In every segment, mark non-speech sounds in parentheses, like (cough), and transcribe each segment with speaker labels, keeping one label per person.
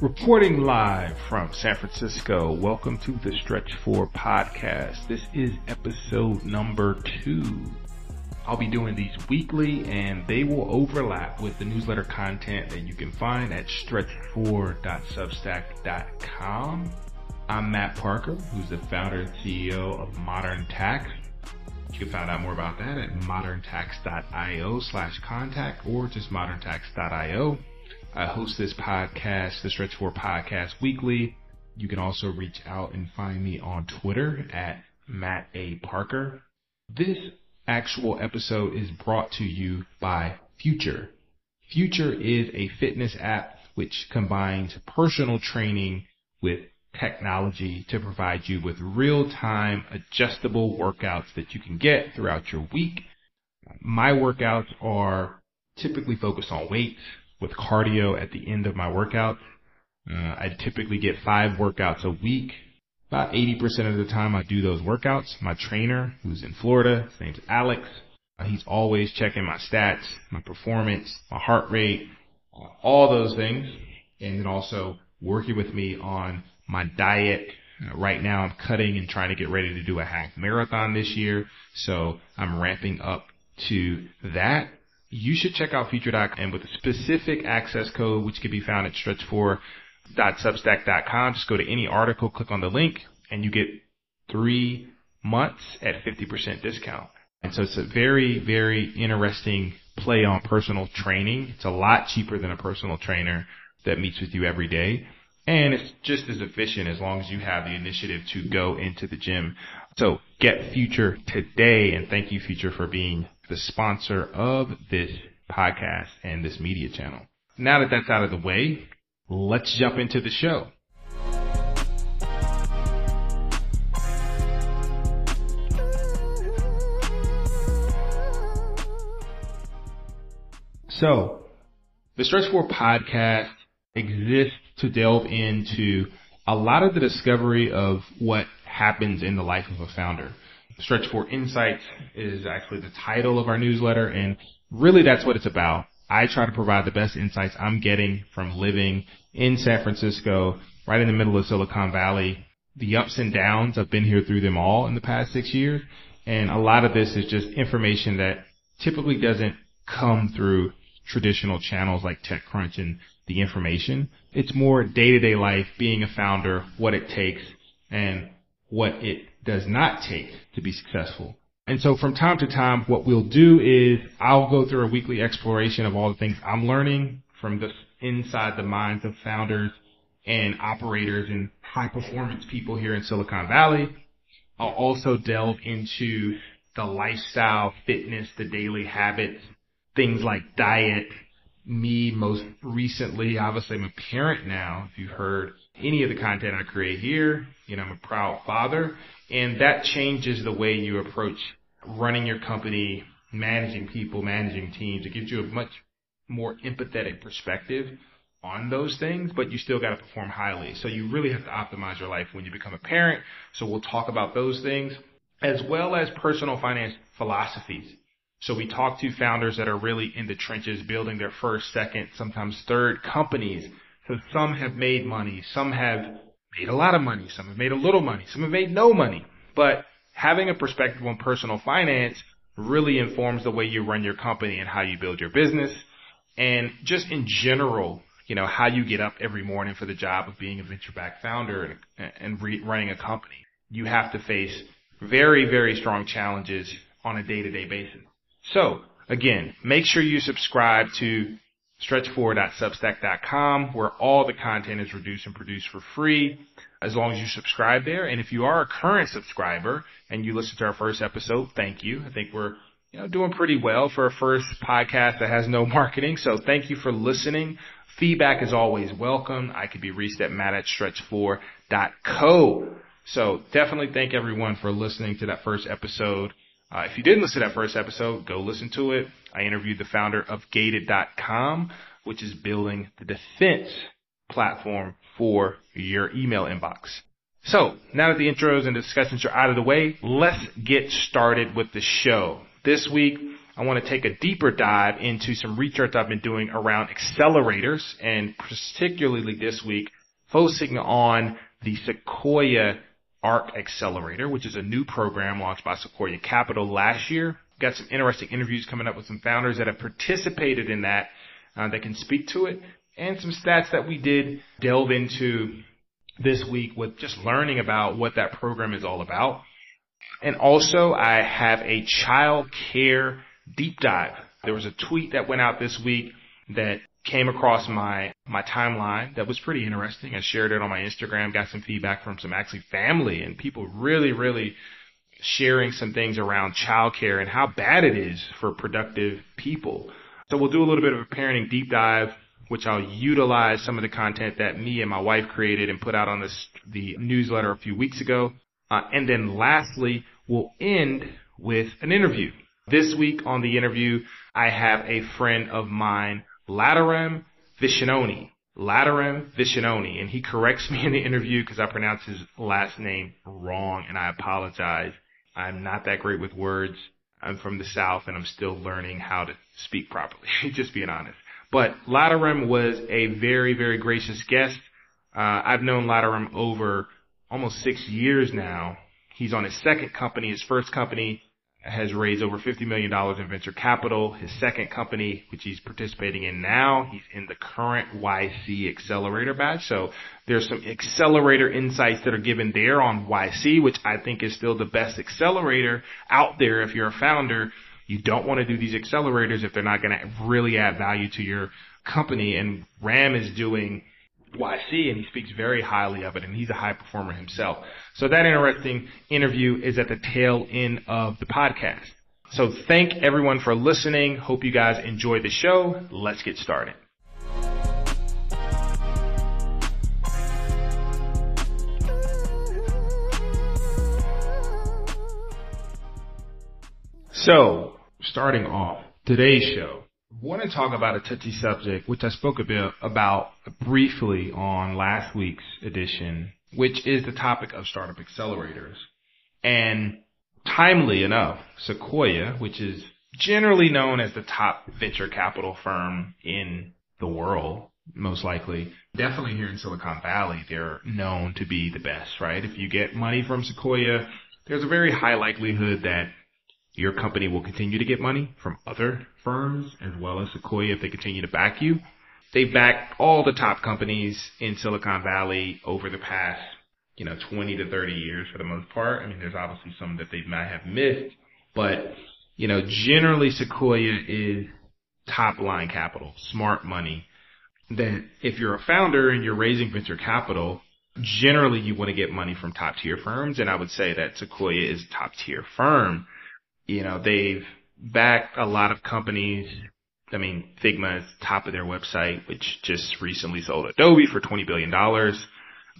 Speaker 1: Reporting live from San Francisco, welcome to the Stretch 4 podcast. This is episode number two. I'll be doing these weekly and they will overlap with the newsletter content that you can find at stretch4.substack.com. I'm Matt Parker, who's the founder and CEO of Modern Tax. You can find out more about that at moderntax.io slash contact or just moderntax.io. I host this podcast, the Stretch 4 Podcast weekly. You can also reach out and find me on Twitter at Matt A. Parker. This actual episode is brought to you by Future. Future is a fitness app which combines personal training with technology to provide you with real-time adjustable workouts that you can get throughout your week. My workouts are typically focused on weights, with cardio at the end of my workout. Uh, I typically get five workouts a week. About 80% of the time I do those workouts. My trainer, who's in Florida, his name's Alex. Uh, he's always checking my stats, my performance, my heart rate, all those things. And then also working with me on my diet. Uh, right now I'm cutting and trying to get ready to do a half marathon this year. So I'm ramping up to that you should check out Future.com and with a specific access code, which can be found at stretch4.substack.com. Just go to any article, click on the link, and you get three months at 50% discount. And so it's a very, very interesting play on personal training. It's a lot cheaper than a personal trainer that meets with you every day. And it's just as efficient as long as you have the initiative to go into the gym. So get Future today and thank you Future for being the sponsor of this podcast and this media channel. Now that that's out of the way, let's jump into the show. So, the Stretch 4 podcast exists to delve into a lot of the discovery of what happens in the life of a founder. Stretch 4 Insights is actually the title of our newsletter and really that's what it's about. I try to provide the best insights I'm getting from living in San Francisco, right in the middle of Silicon Valley. The ups and downs, I've been here through them all in the past six years. And a lot of this is just information that typically doesn't come through traditional channels like TechCrunch and the information. It's more day to day life, being a founder, what it takes and what it does not take to be successful. And so from time to time, what we'll do is I'll go through a weekly exploration of all the things I'm learning from the inside the minds of founders and operators and high performance people here in Silicon Valley. I'll also delve into the lifestyle, fitness, the daily habits, things like diet. Me most recently, obviously I'm a parent now. If you've heard any of the content I create here, you know, I'm a proud father and that changes the way you approach running your company, managing people, managing teams. It gives you a much more empathetic perspective on those things, but you still got to perform highly. So you really have to optimize your life when you become a parent. So we'll talk about those things as well as personal finance philosophies. So we talk to founders that are really in the trenches building their first, second, sometimes third companies. So some have made money, some have made a lot of money. Some have made a little money. Some have made no money. But having a perspective on personal finance really informs the way you run your company and how you build your business. And just in general, you know, how you get up every morning for the job of being a venture backed founder and, and re- running a company. You have to face very, very strong challenges on a day to day basis. So again, make sure you subscribe to stretch4.substack.com where all the content is reduced and produced for free as long as you subscribe there. And if you are a current subscriber and you listen to our first episode, thank you. I think we're you know, doing pretty well for a first podcast that has no (laughs) marketing. So thank you for listening. Feedback is always welcome. I can be reached at matt at stretch4.co. So definitely thank everyone for listening to that first episode. Uh, if you didn't listen to that first episode, go listen to it. I interviewed the founder of Gated.com, which is building the defense platform for your email inbox. So now that the intros and discussions are out of the way, let's get started with the show. This week, I want to take a deeper dive into some research I've been doing around accelerators and particularly this week focusing on the Sequoia ARC Accelerator, which is a new program launched by Sequoia Capital last year. Got some interesting interviews coming up with some founders that have participated in that uh, that can speak to it and some stats that we did delve into this week with just learning about what that program is all about. And also I have a child care deep dive. There was a tweet that went out this week that came across my my timeline that was pretty interesting. I shared it on my Instagram, got some feedback from some actually family and people really, really sharing some things around childcare and how bad it is for productive people. So we'll do a little bit of a parenting deep dive, which I'll utilize some of the content that me and my wife created and put out on this the newsletter a few weeks ago. Uh, and then lastly, we'll end with an interview. This week on the interview, I have a friend of mine, Laduram Vishnoni. Laduram Vishnoni, and he corrects me in the interview because I pronounce his last name wrong, and I apologize. I'm not that great with words. I'm from the South, and I'm still learning how to speak properly. (laughs) Just being honest. But Laduram was a very, very gracious guest. Uh, I've known Laduram over almost six years now. He's on his second company. His first company has raised over $50 million in venture capital. His second company, which he's participating in now, he's in the current YC accelerator batch. So there's some accelerator insights that are given there on YC, which I think is still the best accelerator out there if you're a founder. You don't want to do these accelerators if they're not going to really add value to your company. And Ram is doing YC and he speaks very highly of it and he's a high performer himself. So that interesting interview is at the tail end of the podcast. So thank everyone for listening. Hope you guys enjoyed the show. Let's get started. So, starting off today's show, want to talk about a touchy subject, which I spoke a bit about briefly on last week's edition, which is the topic of startup accelerators. And timely enough, Sequoia, which is generally known as the top venture capital firm in the world, most likely, definitely here in Silicon Valley, they're known to be the best, right? If you get money from Sequoia, there's a very high likelihood that your company will continue to get money from other firms as well as Sequoia if they continue to back you. They've backed all the top companies in Silicon Valley over the past, you know, 20 to 30 years for the most part. I mean, there's obviously some that they might have missed, but, you know, generally Sequoia is top line capital, smart money that if you're a founder and you're raising venture capital, generally you want to get money from top tier firms. And I would say that Sequoia is a top tier firm you know, they've backed a lot of companies. I mean, Figma is top of their website, which just recently sold Adobe for $20 billion.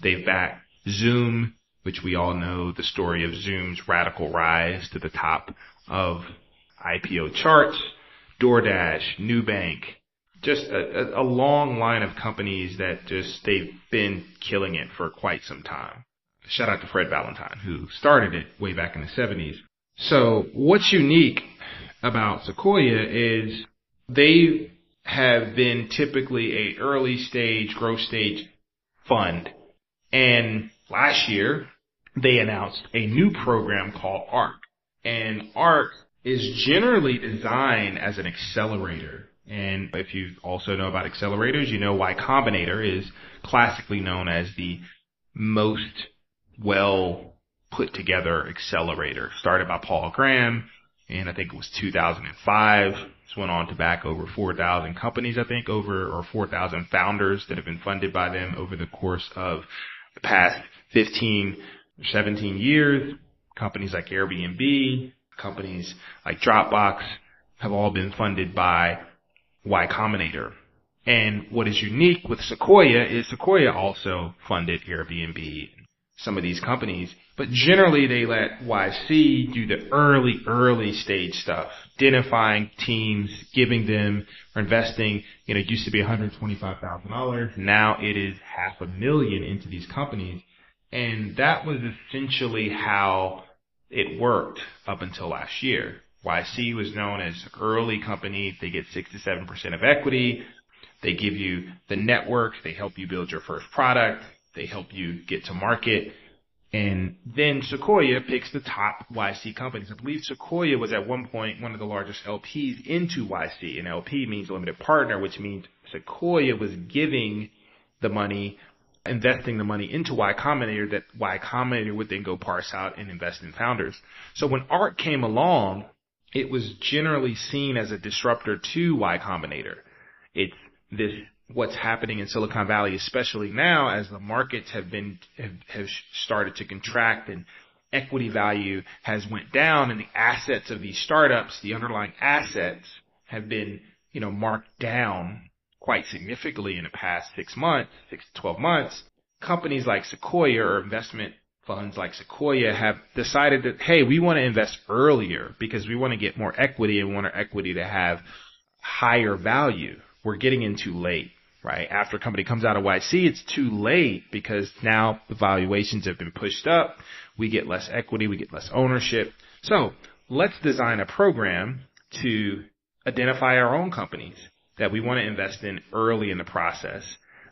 Speaker 1: They've backed Zoom, which we all know the story of Zoom's radical rise to the top of IPO charts, DoorDash, Nubank, just a, a, long line of companies that just they've been killing it for quite some time. Shout out to Fred Valentine who started it way back in the 70s. So what's unique about Sequoia is they have been typically a early stage, growth stage fund. And last year they announced a new program called ARC. And ARC is generally designed as an accelerator. And if you also know about accelerators, you know Y Combinator is classically known as the most well put together accelerator started by Paul Graham and I think it was 2005. This went on to back over 4,000 companies, I think, over or 4,000 founders that have been funded by them over the course of the past 15 17 years. Companies like Airbnb, companies like Dropbox have all been funded by Y Combinator. And what is unique with Sequoia is Sequoia also funded Airbnb, some of these companies, but generally they let YC do the early, early stage stuff, identifying teams, giving them or investing, you know, it used to be $125,000. Now it is half a million into these companies. And that was essentially how it worked up until last year. YC was known as early company. They get six to seven percent of equity. They give you the network. They help you build your first product. They help you get to market. And then Sequoia picks the top YC companies. I believe Sequoia was at one point one of the largest LPs into YC. And LP means limited partner, which means Sequoia was giving the money, investing the money into Y Combinator that Y Combinator would then go parse out and invest in founders. So when ARC came along, it was generally seen as a disruptor to Y Combinator. It's this what's happening in Silicon Valley, especially now as the markets have been have, have started to contract and equity value has went down and the assets of these startups, the underlying assets have been, you know, marked down quite significantly in the past six months, six to 12 months. Companies like Sequoia or investment funds like Sequoia have decided that, hey, we want to invest earlier because we want to get more equity and want our equity to have higher value. We're getting in too late right? After a company comes out of YC, it's too late because now the valuations have been pushed up. We get less equity, we get less ownership. So let's design a program to identify our own companies that we want to invest in early in the process.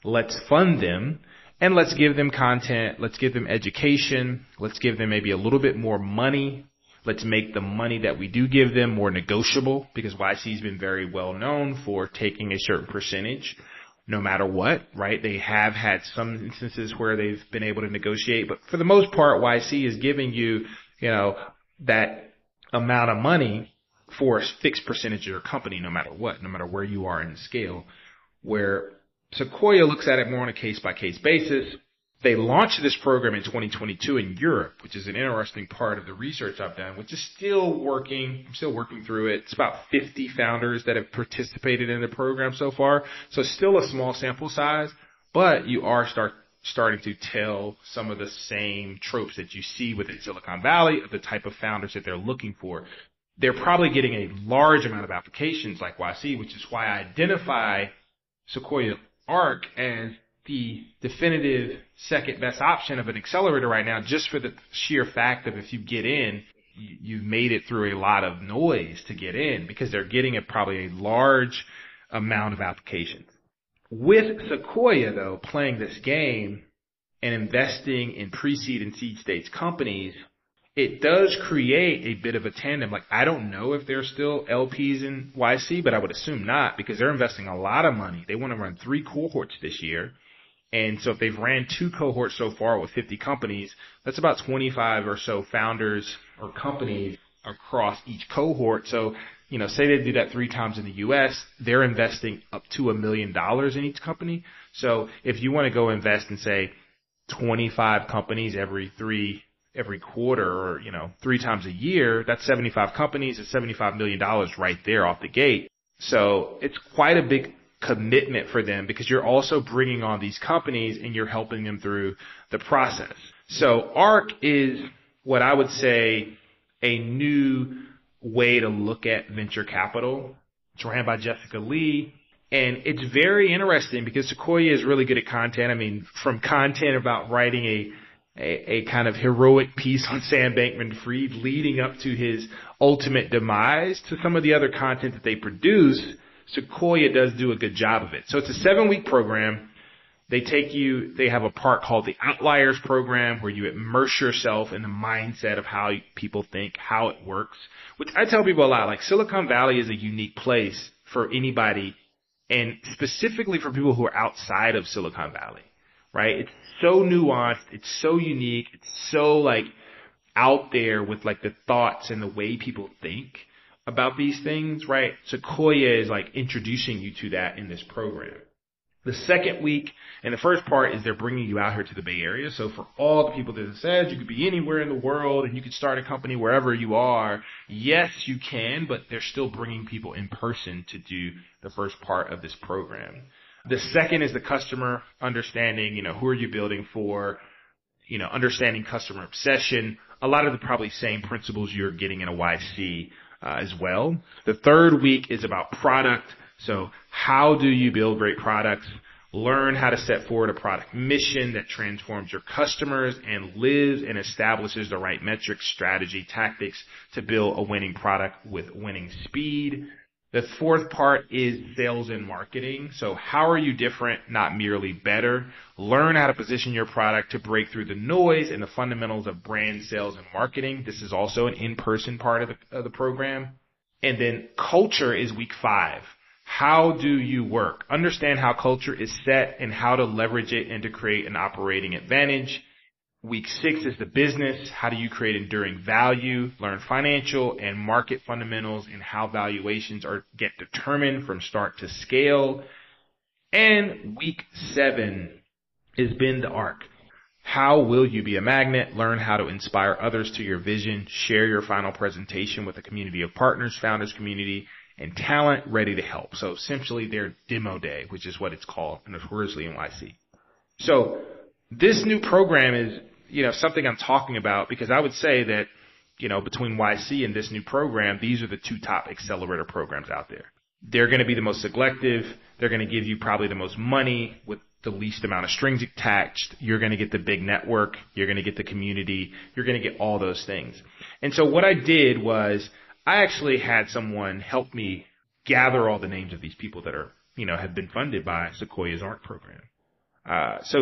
Speaker 1: Let's fund them and let's give them content. Let's give them education. Let's give them maybe a little bit more money. Let's make the money that we do give them more negotiable because YC has been very well known for taking a certain percentage no matter what, right? They have had some instances where they've been able to negotiate, but for the most part, YC is giving you, you know, that amount of money for a fixed percentage of your company, no matter what, no matter where you are in the scale. Where Sequoia looks at it more on a case by case basis. They launched this program in 2022 in Europe, which is an interesting part of the research I've done, which is still working. I'm still working through it. It's about 50 founders that have participated in the program so far. So still a small sample size, but you are start, starting to tell some of the same tropes that you see within Silicon Valley of the type of founders that they're looking for. They're probably getting a large amount of applications like YC, which is why I identify Sequoia Arc as the definitive second best option of an accelerator right now just for the sheer fact of if you get in, you've made it through a lot of noise to get in because they're getting a probably a large amount of applications. With Sequoia though, playing this game and investing in pre-seed and seed stage companies, it does create a bit of a tandem. Like I don't know if they're still LPs in YC, but I would assume not because they're investing a lot of money. They want to run three cohorts this year. And so if they've ran two cohorts so far with 50 companies, that's about 25 or so founders or companies across each cohort. So, you know, say they do that three times in the U.S., they're investing up to a million dollars in each company. So if you want to go invest in say 25 companies every three, every quarter or, you know, three times a year, that's 75 companies. It's $75 million right there off the gate. So it's quite a big commitment for them because you're also bringing on these companies and you're helping them through the process. So ARC is what I would say a new way to look at venture capital. It's ran by Jessica Lee. And it's very interesting because Sequoia is really good at content. I mean, from content about writing a a, a kind of heroic piece on Sam Bankman Fried leading up to his ultimate demise to some of the other content that they produce Sequoia does do a good job of it. So it's a seven week program. They take you, they have a part called the Outliers program where you immerse yourself in the mindset of how people think, how it works, which I tell people a lot. Like Silicon Valley is a unique place for anybody and specifically for people who are outside of Silicon Valley, right? It's so nuanced. It's so unique. It's so like out there with like the thoughts and the way people think about these things, right? Sequoia is like introducing you to that in this program. The second week and the first part is they're bringing you out here to the Bay Area. So for all the people that said you could be anywhere in the world and you could start a company wherever you are, yes, you can, but they're still bringing people in person to do the first part of this program. The second is the customer understanding, you know, who are you building for? You know, understanding customer obsession. A lot of the probably same principles you're getting in a YC uh, as well. The third week is about product. So how do you build great products? Learn how to set forward a product mission that transforms your customers and lives and establishes the right metrics, strategy, tactics to build a winning product with winning speed. The fourth part is sales and marketing. So how are you different, not merely better? Learn how to position your product to break through the noise and the fundamentals of brand sales and marketing. This is also an in-person part of the, of the program. And then culture is week five. How do you work? Understand how culture is set and how to leverage it and to create an operating advantage. Week six is the business. How do you create enduring value? Learn financial and market fundamentals and how valuations are get determined from start to scale. And week seven is bend the arc. How will you be a magnet? Learn how to inspire others to your vision. Share your final presentation with a community of partners, founders community, and talent ready to help. So essentially their demo day, which is what it's called in notoriously NYC. So this new program is, you know, something I'm talking about because I would say that, you know, between YC and this new program, these are the two top accelerator programs out there. They're going to be the most selective. They're going to give you probably the most money with the least amount of strings attached. You're going to get the big network. You're going to get the community. You're going to get all those things. And so what I did was I actually had someone help me gather all the names of these people that are, you know, have been funded by Sequoia's ARC program. Uh, so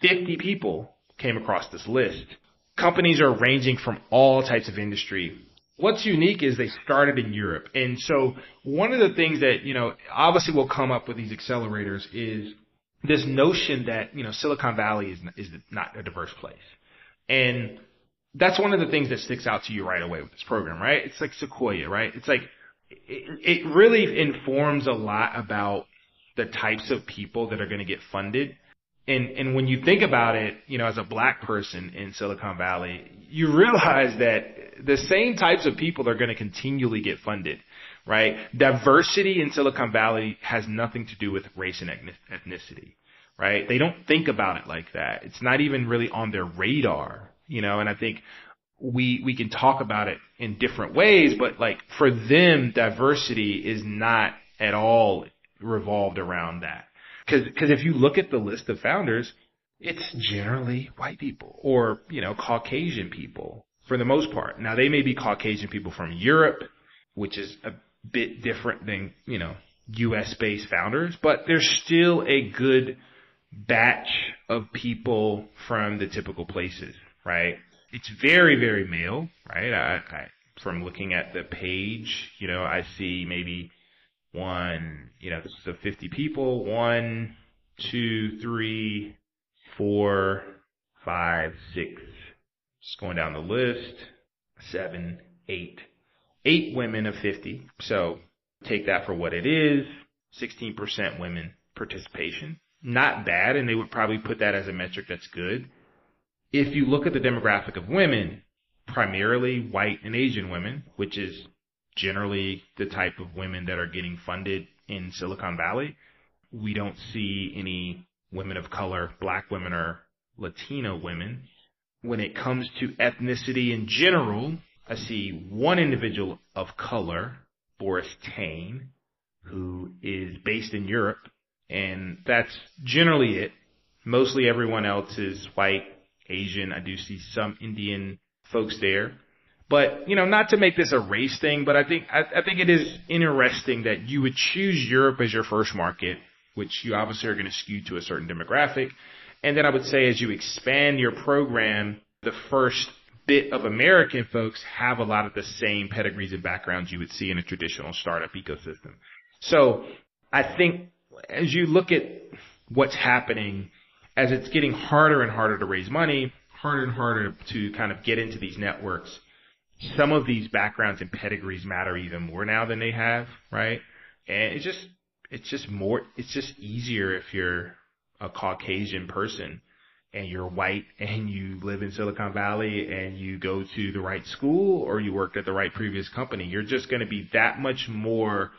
Speaker 1: 50 people came across this list. Companies are ranging from all types of industry. What's unique is they started in Europe. And so one of the things that, you know, obviously will come up with these accelerators is this notion that, you know, Silicon Valley is, is not a diverse place. And that's one of the things that sticks out to you right away with this program, right? It's like Sequoia, right? It's like, it, it really informs a lot about the types of people that are going to get funded. And, and when you think about it, you know, as a black person in Silicon Valley, you realize that the same types of people are going to continually get funded, right? Diversity in Silicon Valley has nothing to do with race and ethnicity, right? They don't think about it like that. It's not even really on their radar, you know, and I think we, we can talk about it in different ways, but like for them, diversity is not at all revolved around that. Cause, cause if you look at the list of founders, it's generally white people or, you know, Caucasian people for the most part. Now they may be Caucasian people from Europe, which is a bit different than, you know, US based founders, but there's still a good batch of people from the typical places right? It's very, very male, right? I, I, from looking at the page, you know, I see maybe one, you know, a 50 people, one, two, three, four, five, six, just going down the list, seven, eight, eight women of 50. So take that for what it is. 16% women participation. Not bad. And they would probably put that as a metric that's good if you look at the demographic of women, primarily white and Asian women, which is generally the type of women that are getting funded in Silicon Valley, we don't see any women of color, black women or Latino women. When it comes to ethnicity in general, I see one individual of color, Boris Tane, who is based in Europe, and that's generally it. Mostly everyone else is white, Asian. I do see some Indian folks there. But, you know, not to make this a race thing, but I think, I, I think it is interesting that you would choose Europe as your first market, which you obviously are going to skew to a certain demographic. And then I would say as you expand your program, the first bit of American folks have a lot of the same pedigrees and backgrounds you would see in a traditional startup ecosystem. So I think as you look at what's happening as it's getting harder and harder to raise money, harder and harder to kind of get into these networks, some of these backgrounds and pedigrees matter even more now than they have, right? And it's just, it's just more, it's just easier if you're a Caucasian person and you're white and you live in Silicon Valley and you go to the right school or you worked at the right previous company. You're just going to be that much more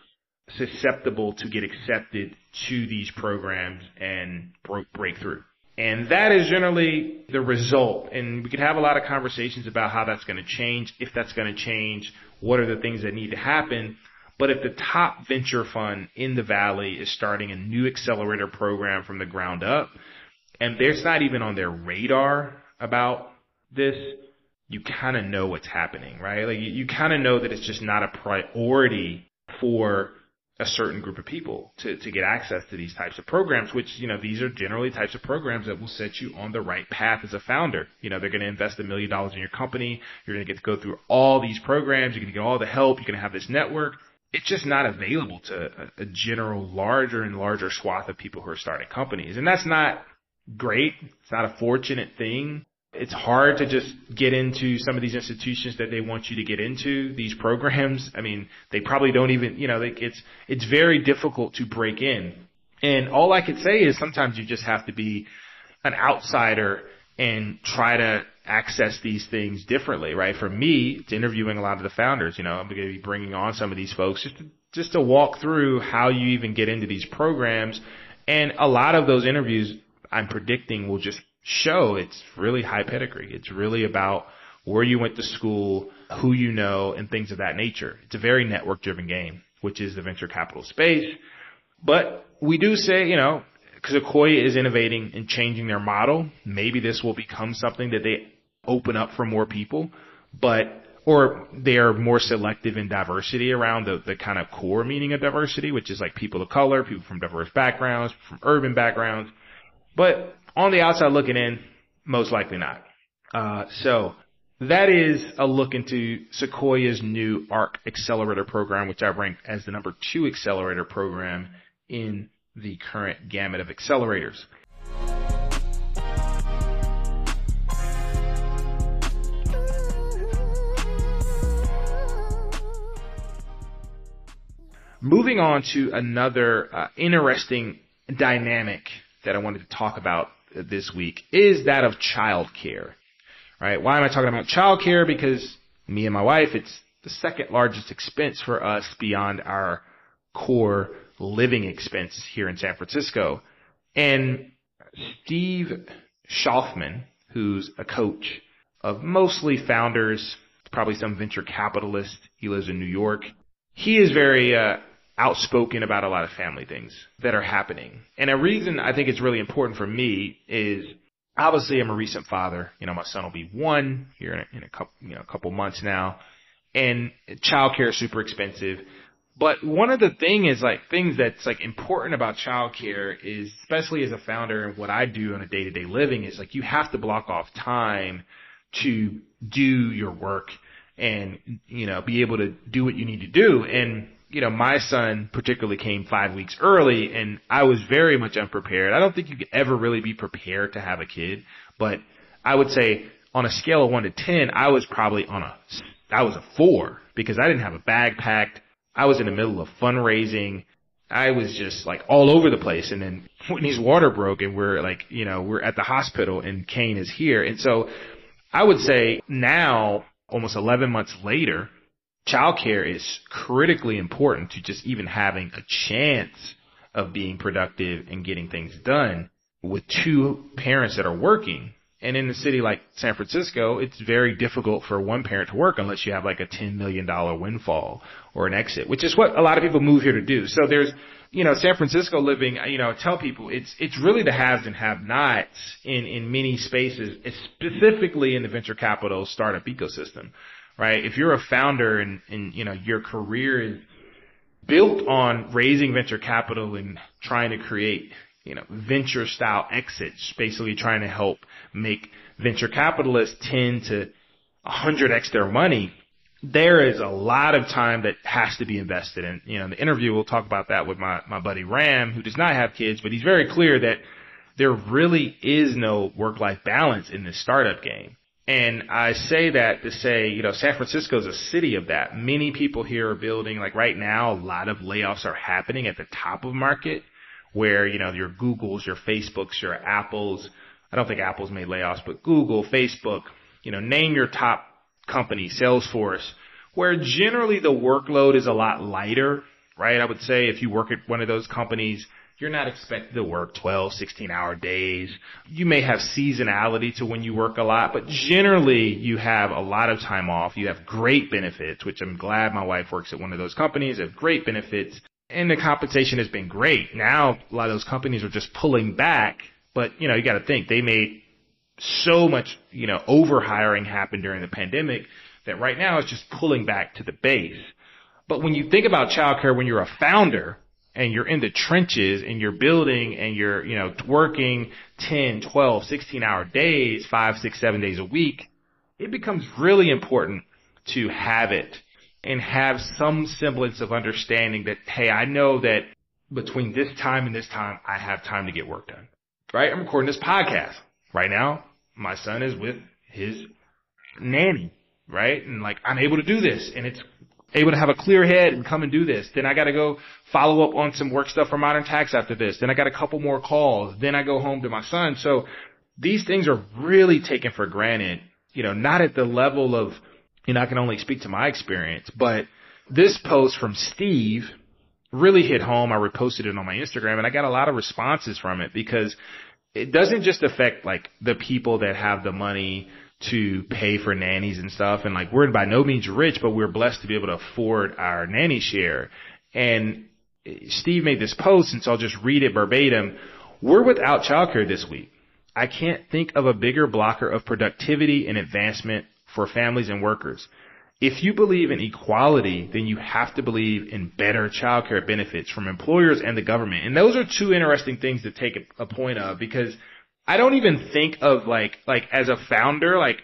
Speaker 1: susceptible to get accepted to these programs and break through. And that is generally the result. And we could have a lot of conversations about how that's going to change, if that's going to change, what are the things that need to happen. But if the top venture fund in the valley is starting a new accelerator program from the ground up, and there's not even on their radar about this, you kind of know what's happening, right? Like you, you kind of know that it's just not a priority for a certain group of people to, to get access to these types of programs, which, you know, these are generally types of programs that will set you on the right path as a founder. You know, they're going to invest a million dollars in your company. You're going to get to go through all these programs. You're going to get all the help. You're going to have this network. It's just not available to a, a general larger and larger swath of people who are starting companies. And that's not great. It's not a fortunate thing it's hard to just get into some of these institutions that they want you to get into these programs. I mean, they probably don't even, you know, it's, it's very difficult to break in. And all I could say is sometimes you just have to be an outsider and try to access these things differently, right? For me, it's interviewing a lot of the founders. You know, I'm going to be bringing on some of these folks just to, just to walk through how you even get into these programs. And a lot of those interviews I'm predicting will just show it's really high pedigree. It's really about where you went to school, who you know, and things of that nature. It's a very network driven game, which is the venture capital space. But we do say, you know, because Sequoia is innovating and changing their model. Maybe this will become something that they open up for more people, but or they are more selective in diversity around the, the kind of core meaning of diversity, which is like people of color, people from diverse backgrounds, from urban backgrounds. But on the outside looking in, most likely not. Uh, so that is a look into Sequoia's new ARC accelerator program, which I rank as the number two accelerator program in the current gamut of accelerators. Moving on to another uh, interesting dynamic that I wanted to talk about this week is that of childcare. Right? Why am I talking about childcare? Because me and my wife, it's the second largest expense for us beyond our core living expenses here in San Francisco. And Steve Schlafman, who's a coach of mostly founders, probably some venture capitalist. He lives in New York. He is very uh, outspoken about a lot of family things that are happening. And a reason I think it's really important for me is obviously I'm a recent father. You know, my son will be one here in a, in a couple, you know, a couple months now. And childcare is super expensive. But one of the thing is like things that's like important about childcare is especially as a founder and what I do on a day to day living is like you have to block off time to do your work and you know be able to do what you need to do and you know, my son particularly came five weeks early and I was very much unprepared. I don't think you could ever really be prepared to have a kid, but I would say on a scale of one to 10, I was probably on a, I was a four because I didn't have a bag packed. I was in the middle of fundraising. I was just like all over the place. And then Whitney's water broke and we're like, you know, we're at the hospital and Kane is here. And so I would say now, almost 11 months later, childcare is critically important to just even having a chance of being productive and getting things done with two parents that are working. And in a city like San Francisco, it's very difficult for one parent to work unless you have like a $10 million windfall or an exit, which is what a lot of people move here to do. So there's, you know, San Francisco living, you know, tell people it's, it's really the haves and have nots in, in many spaces, specifically in the venture capital startup ecosystem right? If you're a founder and, and you know your career is built on raising venture capital and trying to create you know venture style exits, basically trying to help make venture capitalists 10 to 100x their money. There is a lot of time that has to be invested in. You know, in the interview we'll talk about that with my, my buddy Ram, who does not have kids, but he's very clear that there really is no work-life balance in this startup game. And I say that to say, you know, San Francisco is a city of that. Many people here are building, like right now, a lot of layoffs are happening at the top of market where, you know, your Googles, your Facebooks, your Apples. I don't think Apple's made layoffs, but Google, Facebook, you know, name your top company, Salesforce, where generally the workload is a lot lighter, right? I would say if you work at one of those companies, you're not expected to work 12, 16 hour days. You may have seasonality to when you work a lot, but generally you have a lot of time off. You have great benefits, which I'm glad my wife works at one of those companies, have great benefits. And the compensation has been great. Now a lot of those companies are just pulling back, but you know, you got to think they made so much, you know, over hiring happen during the pandemic that right now it's just pulling back to the base. But when you think about childcare when you're a founder, and you're in the trenches and you're building and you're, you know, working 10, 12, 16 hour days, five, six, seven days a week, it becomes really important to have it and have some semblance of understanding that, hey, I know that between this time and this time, I have time to get work done. Right? I'm recording this podcast right now. My son is with his nanny, right? And like, I'm able to do this and it's able to have a clear head and come and do this. Then I got to go follow up on some work stuff for modern tax after this. Then I got a couple more calls. Then I go home to my son. So these things are really taken for granted, you know, not at the level of, you know, I can only speak to my experience, but this post from Steve really hit home. I reposted it on my Instagram and I got a lot of responses from it because it doesn't just affect like the people that have the money to pay for nannies and stuff. And like we're by no means rich, but we're blessed to be able to afford our nanny share. And Steve made this post, and so I'll just read it verbatim. We're without childcare this week. I can't think of a bigger blocker of productivity and advancement for families and workers. If you believe in equality, then you have to believe in better childcare benefits from employers and the government. And those are two interesting things to take a, a point of because I don't even think of like, like as a founder, like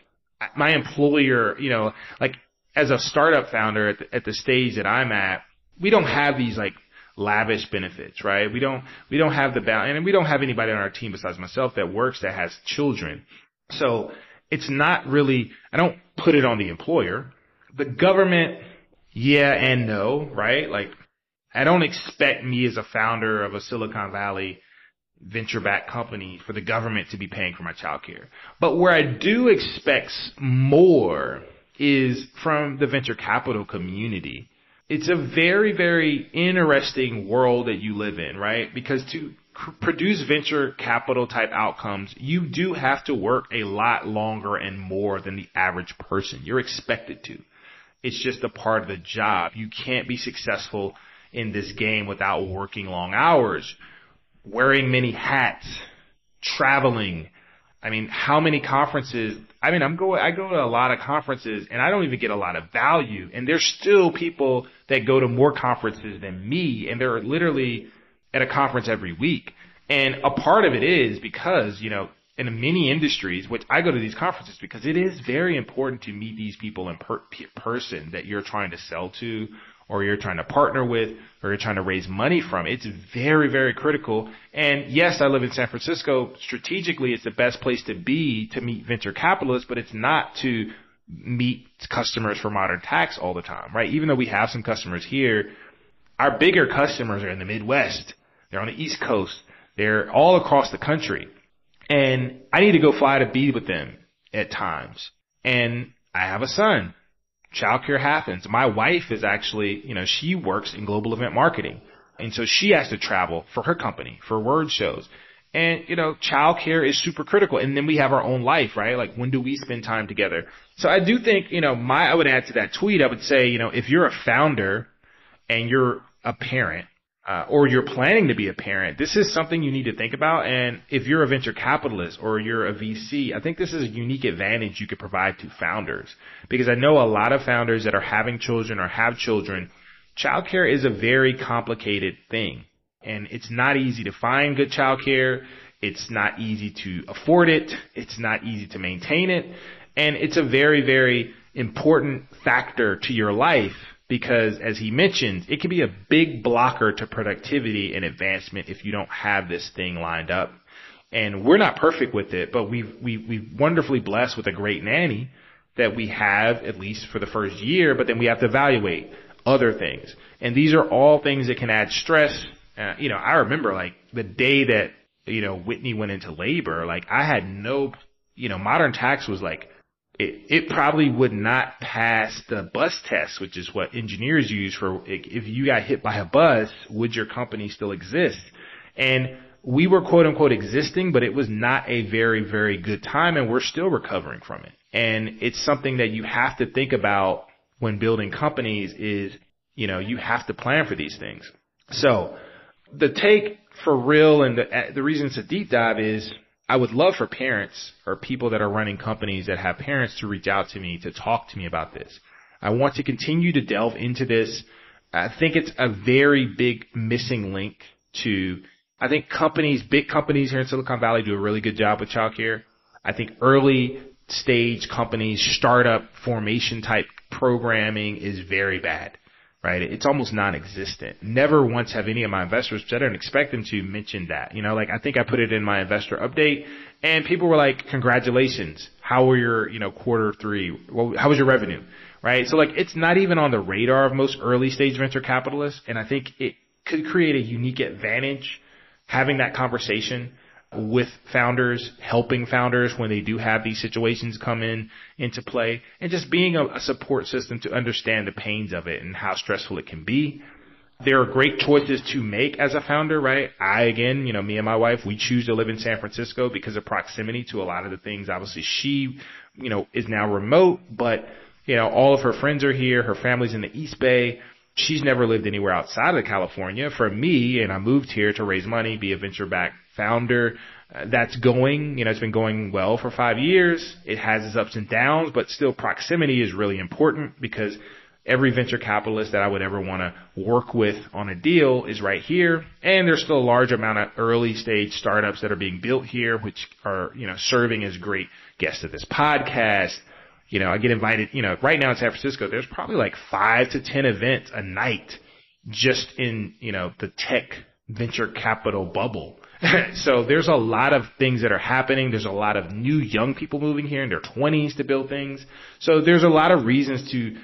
Speaker 1: my employer, you know, like as a startup founder at the, at the stage that I'm at, we don't have these like lavish benefits, right? We don't, we don't have the balance, and we don't have anybody on our team besides myself that works that has children. So it's not really, I don't put it on the employer. The government, yeah and no, right? Like I don't expect me as a founder of a Silicon Valley venture backed company for the government to be paying for my childcare. But where I do expect more is from the venture capital community. It's a very, very interesting world that you live in, right? Because to produce venture capital type outcomes, you do have to work a lot longer and more than the average person. You're expected to. It's just a part of the job. You can't be successful in this game without working long hours wearing many hats, traveling. I mean, how many conferences? I mean, I'm going, I go to a lot of conferences and I don't even get a lot of value. And there's still people that go to more conferences than me and they're literally at a conference every week. And a part of it is because, you know, in many industries, which I go to these conferences because it is very important to meet these people in per- person that you're trying to sell to or you're trying to partner with or you're trying to raise money from. It's very, very critical. And yes, I live in San Francisco. Strategically, it's the best place to be to meet venture capitalists, but it's not to meet customers for modern tax all the time, right? Even though we have some customers here, our bigger customers are in the Midwest. They're on the East Coast. They're all across the country. And I need to go fly to be with them at times. And I have a son childcare happens. My wife is actually, you know, she works in global event marketing. And so she has to travel for her company, for word shows. And, you know, childcare is super critical. And then we have our own life, right? Like when do we spend time together? So I do think, you know, my, I would add to that tweet, I would say, you know, if you're a founder and you're a parent, uh, or you're planning to be a parent, this is something you need to think about. And if you're a venture capitalist or you're a VC, I think this is a unique advantage you could provide to founders because I know a lot of founders that are having children or have children. Childcare is a very complicated thing and it's not easy to find good childcare. It's not easy to afford it. It's not easy to maintain it. And it's a very, very important factor to your life because as he mentioned, it can be a big blocker to productivity and advancement if you don't have this thing lined up. And we're not perfect with it, but we've, we, we've wonderfully blessed with a great nanny that we have at least for the first year, but then we have to evaluate other things. And these are all things that can add stress. Uh, you know, I remember like the day that, you know, Whitney went into labor, like I had no, you know, modern tax was like it, it probably would not pass the bus test, which is what engineers use for if you got hit by a bus, would your company still exist? And we were quote unquote existing, but it was not a very, very good time and we're still recovering from it. And it's something that you have to think about when building companies is, you know, you have to plan for these things. So the take for real and the, the reason it's a deep dive is I would love for parents or people that are running companies that have parents to reach out to me to talk to me about this. I want to continue to delve into this. I think it's a very big missing link to I think companies, big companies here in Silicon Valley do a really good job with childcare. I think early stage companies, startup formation type programming is very bad, right? It's almost non-existent. Never once have any of my investors, which I don't expect them to mention that. You know, like I think I put it in my investor update and people were like, congratulations. How were your, you know, quarter three? Well, how was your revenue? Right? So like it's not even on the radar of most early stage venture capitalists. And I think it could create a unique advantage having that conversation with founders, helping founders when they do have these situations come in into play, and just being a, a, support system to understand the pains of it and how stressful it can be. There are great choices to make as a founder, right? I, again, you know, me and my wife, we choose to live in San Francisco because of proximity to a lot of the things. Obviously, she, you know, is now remote, but, you know, all of her friends are here. Her family's in the East Bay she's never lived anywhere outside of California. For me, and I moved here to raise money, be a venture back founder. Uh, that's going, you know, it's been going well for five years. It has its ups and downs, but still proximity is really important because every venture capitalist that I would ever want to work with on a deal is right here. And there's still a large amount of early stage startups that are being built here, which are, you know, serving as great guests of this podcast. You know, I get invited, you know, right now in San Francisco, there's probably like five to 10 events a night just in, you know, the tech venture capital bubble. (laughs) so there's a lot of things that are happening. There's a lot of new young people moving here in their 20s to build things. So there's a lot of reasons to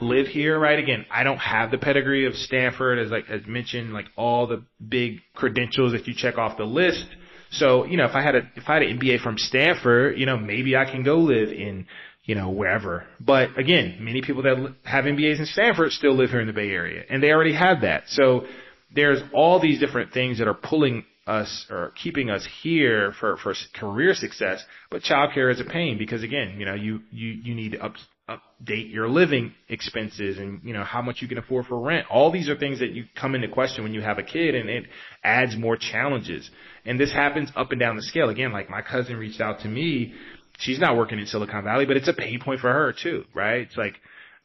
Speaker 1: live here, right? Again, I don't have the pedigree of Stanford as like, as mentioned, like all the big credentials that you check off the list. So, you know, if I had a, if I had an MBA from Stanford, you know, maybe I can go live in you know, wherever. But again, many people that have MBAs in Stanford still live here in the Bay Area and they already have that. So there's all these different things that are pulling us or keeping us here for, for career success. But childcare is a pain because again, you know, you, you, you need to up, update your living expenses and, you know, how much you can afford for rent. All these are things that you come into question when you have a kid and it adds more challenges. And this happens up and down the scale. Again, like my cousin reached out to me she's not working in Silicon Valley, but it's a pain point for her too, right? It's like,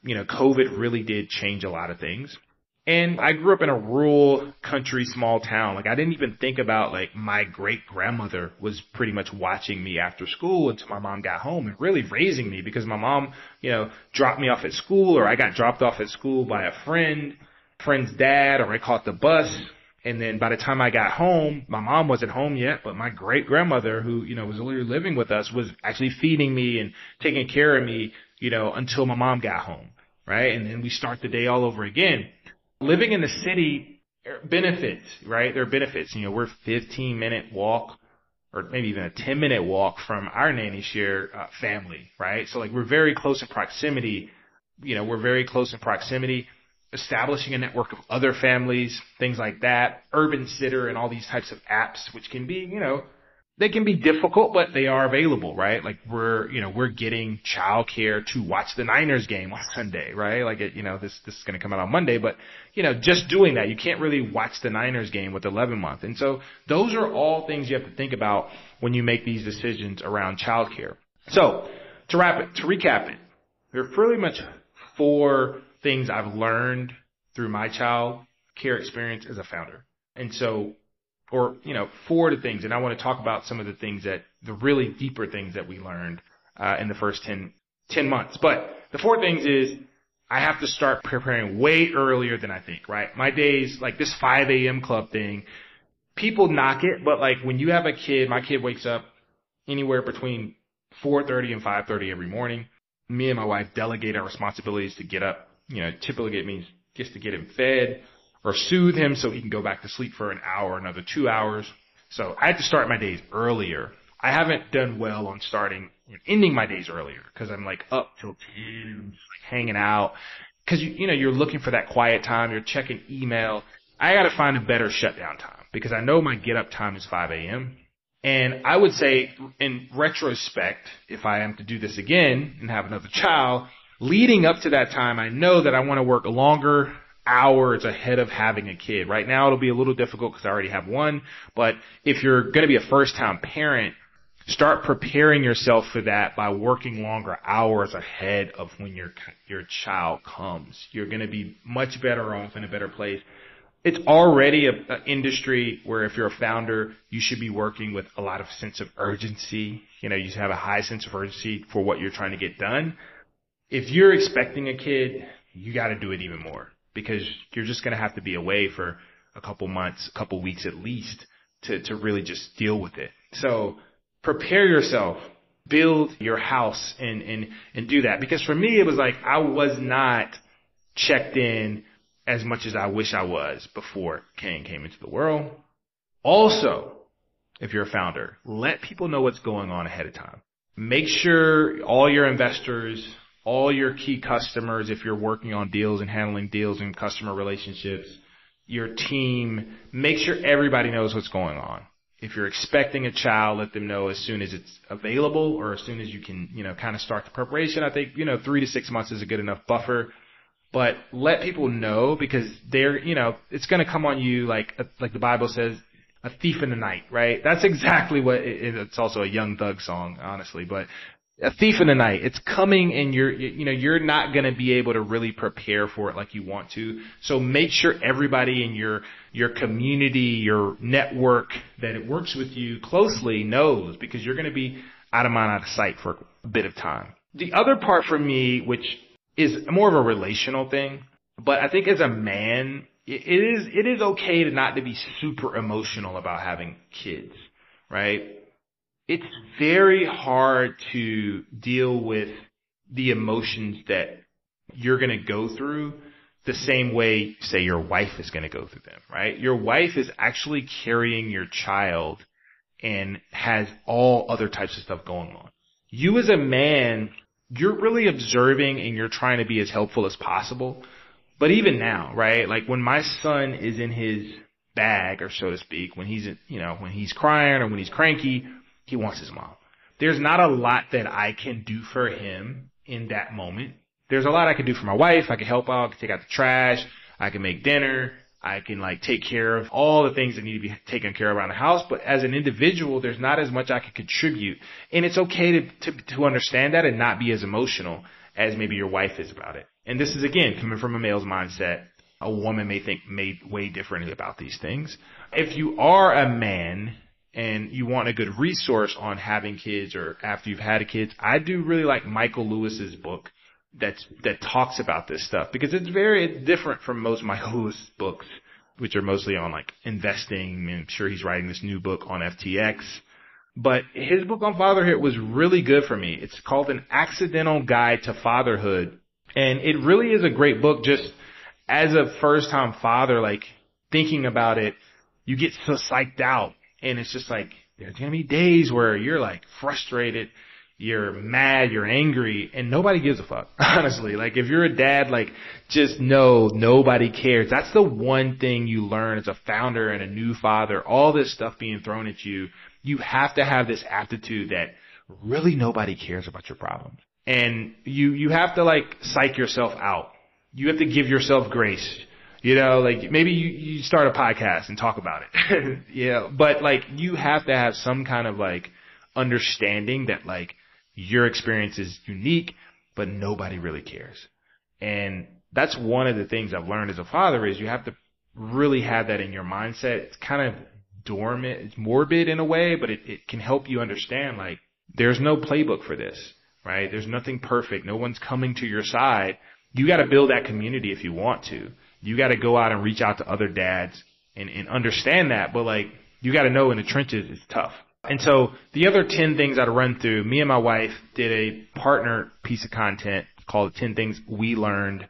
Speaker 1: you know, COVID really did change a lot of things. And I grew up in a rural country, small town. Like I didn't even think about like my great grandmother was pretty much watching me after school until my mom got home and really raising me because my mom, you know, dropped me off at school or I got dropped off at school by a friend, friend's dad, or I caught the bus and then by the time I got home, my mom wasn't home yet, but my great grandmother, who, you know, was living with us, was actually feeding me and taking care of me, you know, until my mom got home. Right. And then we start the day all over again. Living in the city benefits, right? There are benefits. You know, we're 15 minute walk or maybe even a 10 minute walk from our nanny share uh, family, right? So like we're very close in proximity. You know, we're very close in proximity establishing a network of other families, things like that, UrbanSitter and all these types of apps, which can be, you know, they can be difficult, but they are available, right? Like we're, you know, we're getting childcare to watch the Niners game on (laughs) Sunday, right? Like it, you know, this, this is going to come out on Monday, but you know, just doing that, you can't really watch the Niners game with 11 month. And so those are all things you have to think about when you make these decisions around childcare. So to wrap it, to recap it, there are pretty much four things I've learned through my child care experience as a founder. And so, or, you know, four of the things, and I want to talk about some of the things that, the really deeper things that we learned, uh, in the first 10, 10 months. But the four things is, I have to start preparing way earlier than I think, right? My days, like this 5 a.m. club thing, people knock it, but like when you have a kid, my kid wakes up anywhere between 4.30 and 5.30 every morning. Me and my wife delegate our responsibilities to get up you know, typically it means just to get him fed or soothe him so he can go back to sleep for an hour, another two hours. So I had to start my days earlier. I haven't done well on starting, and ending my days earlier because I'm like up till 10, like hanging out. Cause you, you know, you're looking for that quiet time. You're checking email. I got to find a better shutdown time because I know my get up time is 5 a.m. And I would say in retrospect, if I am to do this again and have another (laughs) child, leading up to that time, I know that I want to work longer hours ahead of having a kid. Right now it'll be a little difficult because I already have one, but if you're going to be a first time parent, start preparing yourself for that by working longer hours ahead of when your your child comes. You're going to be much better off in a better place. It's already an industry where if you're a founder, you should be working with a lot of sense of urgency. You know, you have a high sense of urgency for what you're trying to get done. If you're expecting a kid, you got to do it even more because you're just going to have to be away for a couple months, a couple weeks at least to, to really just deal with it. So prepare yourself, build your house and, and, and do that. Because for me, it was like I was not checked in as much as I wish I was before Kane came into the world. Also, if you're a founder, let people know what's going on ahead of time. Make sure all your investors, all your key customers, if you're working on deals and handling deals and customer relationships, your team, make sure everybody knows what's going on if you're expecting a child, let them know as soon as it's available or as soon as you can, you know, kind of start the preparation. I think, you know, three to six months is a good enough buffer. But let people know because they're, you know, it's going to come on you like, like the Bible says, a thief in the night, right? That's (laughs) exactly what it, it's also a Young Thug song, honestly, but a thief in the night. It's coming and you're, you know, you're not going to be able to really prepare for it like you want to. So make sure everybody in your, your community, your network that it works with you closely knows because you're going to be out of mind, out of sight for a bit of time. The other part for me, which is more of a relational thing, but I think as a man, it is, it is okay to not to be super emotional about having kids, right? It's very hard to deal with the emotions that you're going to go through the same way, say, your wife is going to go through them, right? Your wife is actually carrying your child and has all other types of stuff going on. You as a man, you're really observing and you're trying to be as helpful as possible. But even now, right? Like when my son is in his bag, or so to speak, when he's, you know, when he's crying or when he's cranky, he wants his mom. There's not a lot that I can do for him in that moment. There's a lot I can do for my wife. I can help out, I can take out the trash, I can make dinner, I can like take care of all the things that need to be taken care of around the house. But as an individual, there's not as much I can contribute. And it's okay to, to, to understand that and not be as emotional as maybe your wife is about it. And this is again coming from a male's mindset. A woman may think made way differently about these things. If you are a man and you want a good resource on having kids or after you've had kids, I do really like Michael Lewis's book that's that talks about this stuff because it's very different from most Michael Lewis books, which are mostly on like investing. I'm sure he's writing this new book on FTX. But his book on fatherhood was really good for me. It's called An Accidental Guide to Fatherhood. And it really is a great book just as a first time father, like thinking about it, you get so psyched out and it's just like, there's gonna be days where you're like frustrated, you're mad, you're angry, and nobody gives a fuck. (laughs) Honestly, like if you're a dad, like just know nobody cares. That's the one thing you learn as a founder and a new father. All this stuff being thrown at you, you have to have this aptitude that really nobody cares about your problems, and you you have to like psych yourself out. You have to give yourself grace. You know, like maybe you, you start a podcast and talk about it. (laughs) (laughs) yeah, but like you have to have some kind of like understanding that like your experience is unique, but nobody really cares. And that's one of the things I've learned as a father is you have to really have that in your mindset. It's kind of dormant, it's morbid in a way, but it, it can help you understand like there's no playbook for this, right? There's nothing perfect. No one's coming to your side. You got to build that community if you want to you got to go out and reach out to other dads and, and understand that. But like, you got to know in the trenches, it's tough. And so the other 10 things I'd run through, me and my wife did a partner piece of content called 10 things we learned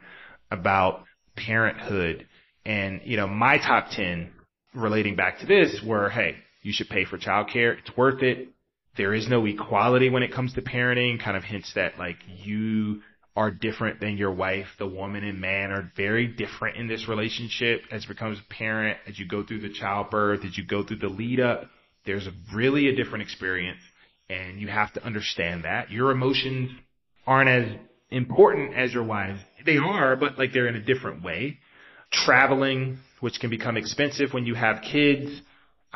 Speaker 1: about parenthood. And, you know, my top 10 relating back to this were, hey, you should pay for childcare. It's worth it. There is no equality when it comes to parenting, kind of hints that like you are different than your wife. The woman and man are very different in this relationship as becomes a parent, as you go through the childbirth, as you go through the lead up. There's really a different experience and you have to understand that. Your emotions aren't as important as your wife's. They are, but like they're in a different way. Traveling, which can become expensive when you have kids,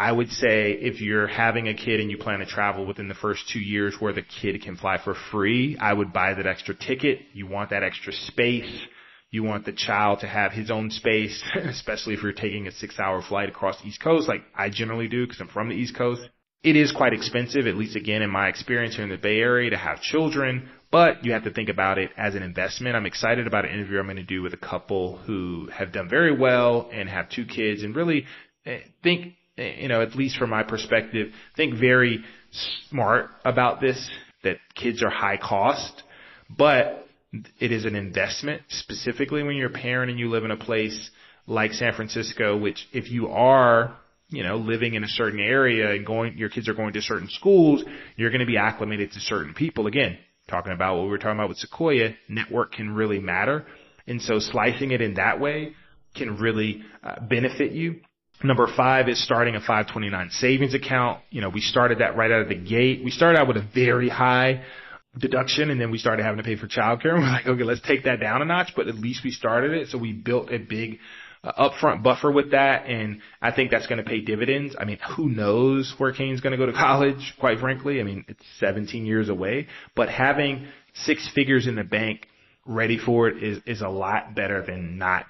Speaker 1: I would say if you're having a kid and you plan to travel within the first two years where the kid can fly for free, I would buy that extra ticket. You want that extra space. You want the child to have his own space, (laughs) especially if you're taking a six hour flight across the East Coast, like I generally do because I'm from the East Coast. It is quite expensive, at least again in my experience here in the Bay Area to have children, but you have to think about it as an investment. I'm excited about an interview I'm going to do with a couple who have done very well and have two kids and really eh, think you know, at least from my perspective, think very smart about this, that kids are high cost, but it is an investment specifically when you're a parent and you live in a place like San Francisco, which if you are, you know, living in a certain area and going, your kids are going to certain schools, you're going to be acclimated to certain people. Again, talking about what we were talking about with Sequoia, network can really matter. And so slicing it in that way can really uh, benefit you. Number five is starting a 529 savings account. You know, we started that right out of the gate. We started out with a very high deduction and then we started having to pay for childcare. And (laughs) we're like, okay, let's take that down a notch, but at least we started it. So we built a big uh, upfront buffer with that. And I think that's going to pay dividends. I mean, who knows where Kane's going to go to college, quite frankly. I mean, it's 17 years away, but having six figures in the bank ready for it is, is a lot better than not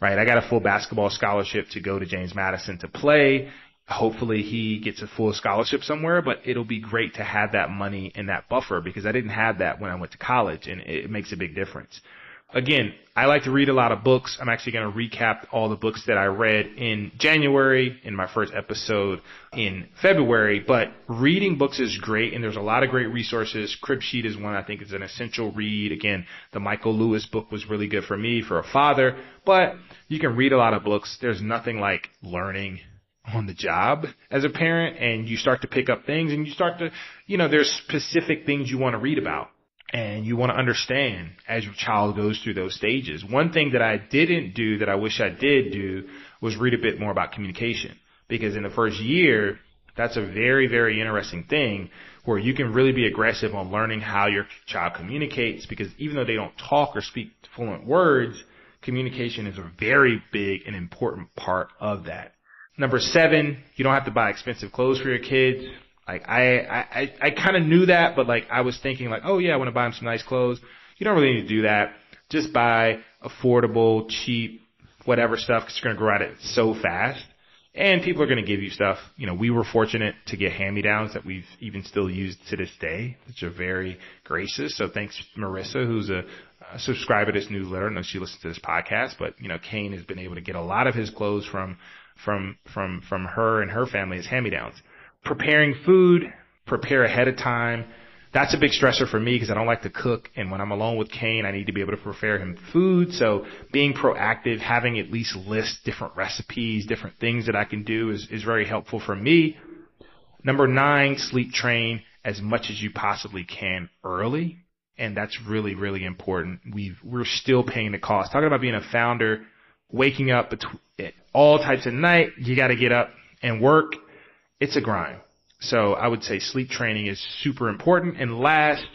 Speaker 1: right? I got a full basketball scholarship to go to James Madison to play. Hopefully he gets a full scholarship somewhere, but it'll be great to have that money and that buffer because I didn't have that when I went to college and it makes a big difference again, I like to read a lot of books. I'm actually going to recap all the books that I read in January in my first episode in February. But reading books is great, and there's a lot of great resources. Cribsheet is one I think is an essential read. Again, the Michael Lewis book was really good for me for a father. But you can read a lot of books. There's nothing like learning on the job as a parent and you start to pick up things and you start to, you know, there's specific things you want to read about and you want to understand as your child goes through those stages. One thing that I didn't do that I wish I did do was read a bit more about communication because in the first year, that's a very, very interesting thing where you can really be aggressive on learning how your child communicates because even though they don't talk or speak fluent words, communication is a very big and important part of that. Number seven, you don't have to buy expensive clothes for your kids. Like I, I, I kind of knew that, but like I was thinking like, oh yeah, I want to buy him some nice clothes. You don't really need to do that. Just buy affordable, cheap, whatever stuff because you're to grow out of it so fast. And people are to give you stuff. You know, we were fortunate to get hand-me-downs that we've even still used to this day, which are very gracious. So thanks Marissa, who's a, a subscriber to this newsletter. I know she listens to this podcast, but you know, Kane has been able to get a lot of his clothes from, from, from, from her and her family as hand-me-downs preparing food, prepare ahead of time. That's a big stressor for me because I don't like to cook. And when I'm alone with Kane, I need to be able to prepare him food. So being proactive, having at least list different recipes, different things that I can do is, is very helpful for me. Number nine, sleep train as much as you possibly can early. And that's really, really important. We've, we're still paying the cost. Talking about being a founder, waking up at all types of night, you got to get up and work it's a grind. So I would say sleep training is super important. And last,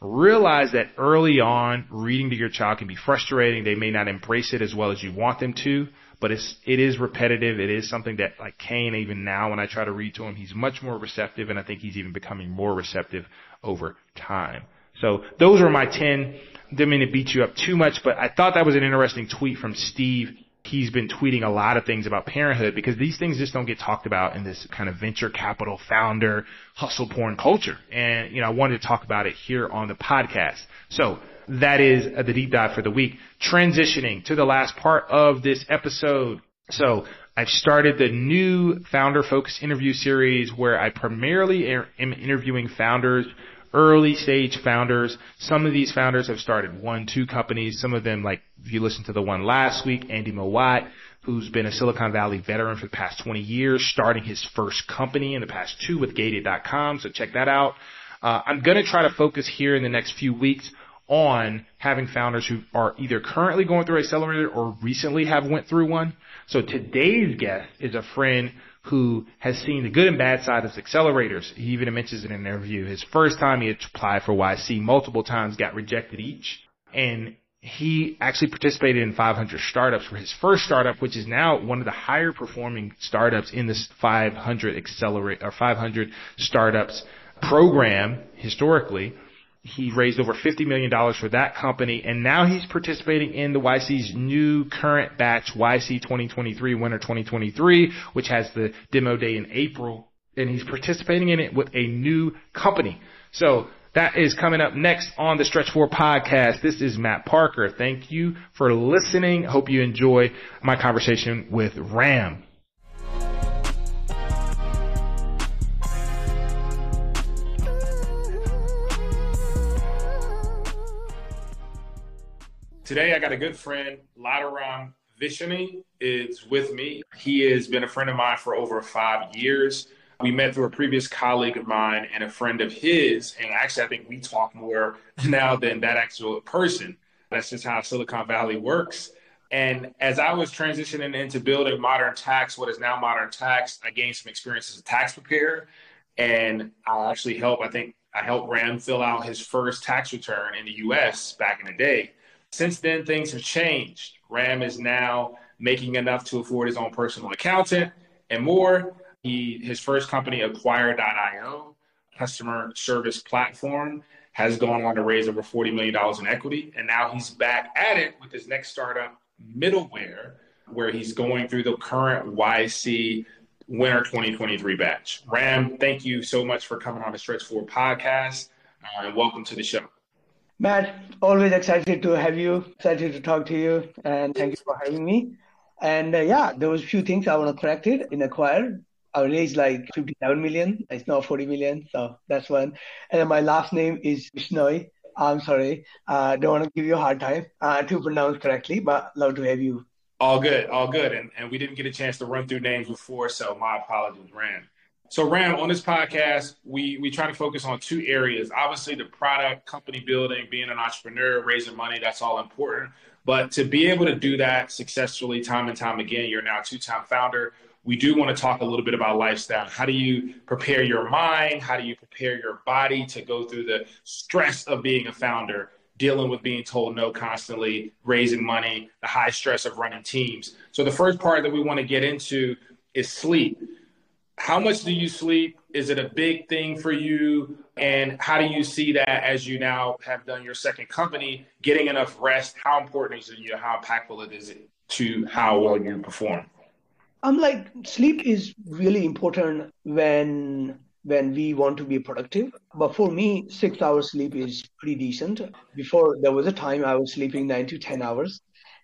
Speaker 1: realize that early on, reading to your child can be frustrating. They may not embrace it as well as you want them to, but it's, it is repetitive. It is something that like Kane, even now when I try to read to him, he's much more receptive and I think he's even becoming more receptive over time. So those are my 10. Didn't mean to beat you up too much, but I thought that was an interesting tweet from Steve he's been tweeting a lot of things about parenthood because these things just don't get talked about in this kind of venture capital founder hustle porn culture. And, you know, I wanted to talk about it here on the podcast. So that is the deep dive for the week. Transitioning to the last part of this episode. So I've started the new founder focus interview series where I primarily am interviewing founders early stage founders. Some of these founders have started one, two companies. Some of them, like if you listen to the one last week, Andy Mowat, who's been a Silicon Valley veteran for the past 20 years, starting his first company in the past two with Gated.com. So check that out. Uh, I'm going to try to focus here in the next few weeks on having founders who are either currently going through accelerator or recently have went through one. So today's guest is a friend who has seen the good and bad side of accelerators. He even mentions it in an interview. His first time he applied for YC multiple times, got rejected each. And he actually participated in 500 startups for his first startup, which is now one of the higher performing startups in this 500 accelerate or 500 startups program historically. He raised over $50 million for that company, and now he's participating in the YC's new current batch, YC 2023, Winter 2023, which has the demo day in April, and he's participating in it with a new company. So that is coming up next on the Stretch 4 podcast. This is Matt Parker. Thank you for listening. Hope you enjoy my conversation with Ram. Today, I got a good friend, Laduram Vishani, is with me. He has been a friend of mine for over five years. We met through a previous colleague of mine and a friend of his. And actually, I think we talk more (laughs) now than that actual person. That's just how Silicon Valley works. And as I was transitioning into building modern tax, what is now modern tax, I gained some experience as a tax preparer. And I actually helped, I think I helped Ram fill out his first tax return in the US back in the day. Since then, things have changed. Ram is now making enough to afford his own personal accountant and more. He his first company, Acquire.io, customer service platform, has gone on to raise over $40 million in equity. And now he's back at it with his next startup, Middleware, where he's going through the current YC Winter 2023 batch. Ram, thank you so much for coming on the Stretch 4 podcast uh, and welcome to the show.
Speaker 2: Matt, always excited to have you, excited to talk to you, and thank you for having me. And uh, yeah, there was a few things I want to correct it in Acquire. I raised like 57 million. It's now 40 million. So that's one. And then my last name is Vishnoi. I'm sorry. I uh, don't want to give you a hard time uh, to pronounce correctly, but love to have you.
Speaker 1: All good, all good. And, and we didn't get a chance to run through names before, so my apologies, Ram. So, Ram, on this podcast, we we try to focus on two areas. Obviously, the product, company building, being an entrepreneur, raising money, that's all important. But to be able to do that successfully time and time again, you're now a two-time founder. We do want to talk a little bit about lifestyle. How do you prepare your mind? How do you prepare your body to go through the stress of being a founder, dealing with being told no constantly, raising money, the high stress of running teams? So, the first part that we want to get into is sleep how much do you sleep? Is it a big thing for you? And how do you see that as you now have done your second company, getting enough rest? How important is it to you? How impactful it is it to how well you perform?
Speaker 2: I'm like sleep is really important when when we want to be productive. But for me, six hours sleep is pretty decent. Before there was a time I was sleeping nine to ten hours,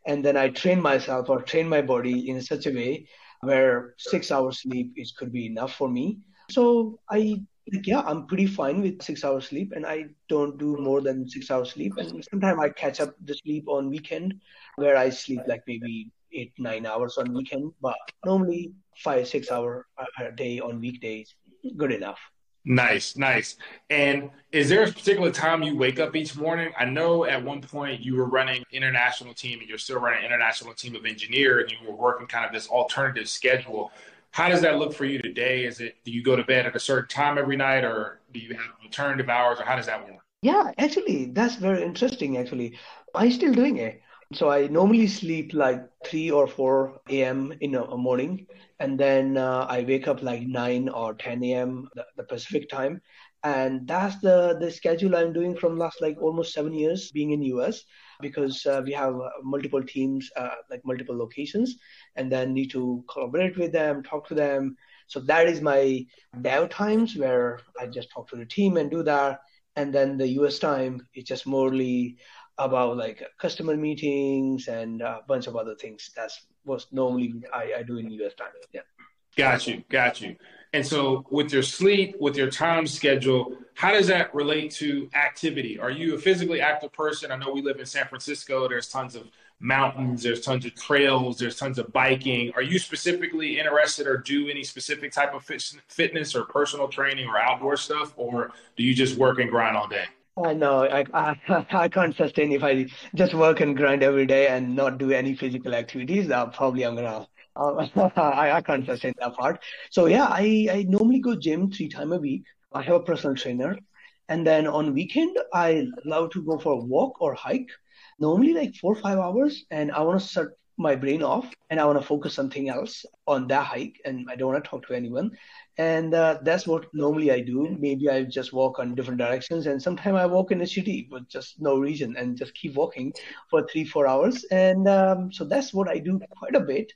Speaker 2: and then I trained myself or trained my body in such a way where six hours sleep is could be enough for me. So I like yeah, I'm pretty fine with six hours sleep, and I don't do more than six hours sleep. And sometimes I catch up the sleep on weekend, where I sleep like maybe eight nine hours on weekend, but normally five six hour uh, a day on weekdays, good enough.
Speaker 1: Nice, nice. And is there a particular time you wake up each morning? I know at one point you were running international team and you're still running international team of engineer and you were working kind of this alternative schedule. How does that look for you today? Is it do you go to bed at a certain time every night or do you have alternative hours or how does that work?
Speaker 2: Yeah, actually, that's very interesting actually. I'm still doing it. So I normally sleep like 3 or 4 a.m. in the morning and then uh, I wake up like 9 or 10 a.m. The, the, Pacific time, and that's the the schedule I'm doing from last like almost seven years being in US because uh, we have uh, multiple teams uh, like multiple locations, and then need to collaborate with them, talk to them. So that is my dev times where I just talk to the team and do that, and then the US time is just morely about like customer meetings and a bunch of other things. That's what normally I, I do in US time. Yeah.
Speaker 1: Got you. Got you. And so with your sleep, with your time schedule, how does that relate to activity? Are you a physically active person? I know we live in San Francisco. There's tons of mountains, there's tons of trails, there's tons of biking. Are you specifically interested or do any specific type of fitness or personal training or outdoor stuff? Or do you just work and grind all day?
Speaker 2: I know I, I (laughs) I can't sustain if I just work and grind every day and not do any physical activities. Uh, probably I'm gonna uh, (laughs) I, I can't sustain that part. So yeah, I, I normally go gym three times a week. I have a personal trainer. And then on weekend, I love to go for a walk or hike, normally like four or five hours. And I want to shut my brain off and I want to focus something else on that hike. And I don't want to talk to anyone. And uh, that's what normally I do. Maybe I just walk on different directions. And sometimes I walk in the city with just no reason and just keep walking for three, four hours. And um, so that's what I do quite a bit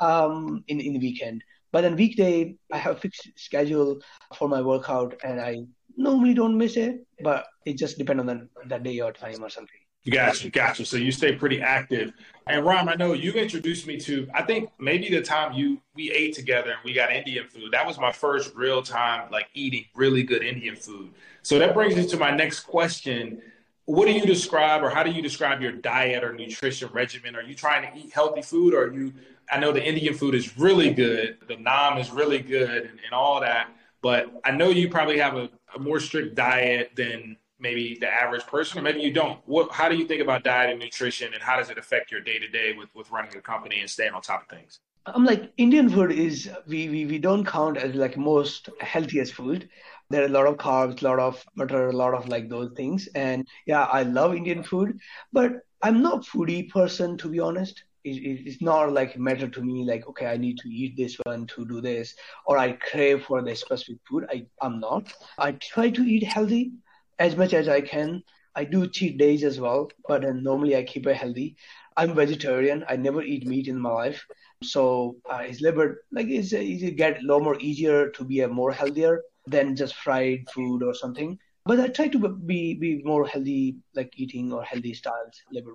Speaker 2: um, in, in the weekend. But then weekday, I have a fixed schedule for my workout, and I normally don't miss it, but it just depends on the, that day or time or something.
Speaker 1: Gotcha, gotcha. So you stay pretty active. And Ram, I know you introduced me to. I think maybe the time you we ate together and we got Indian food. That was my first real time like eating really good Indian food. So that brings me to my next question. What do you describe, or how do you describe your diet or nutrition regimen? Are you trying to eat healthy food, or are you I know the Indian food is really good. The naan is really good and, and all that. But I know you probably have a, a, more strict diet than maybe the average person, or maybe you don't. What, how do you think about diet and nutrition, and how does it affect your day to day with with running a company and staying on top of things?
Speaker 2: I'm like Indian food is we, we we don't count as like most healthiest food. There are a lot of carbs, a lot of butter, a lot of like those things. And yeah, I love Indian food, but I'm not foodie person to be honest it, it's not like matter to me like okay i need to eat this one to do this or i crave for the specific food i i'm not i try to eat healthy as much as i can i do cheat days as well but normally i keep it healthy i'm vegetarian i never eat meat in my life so uh, it's liver like it's, get a lot more easier to be a more healthier than just fried food or something but I try to be be more healthy, like eating or healthy styles. Like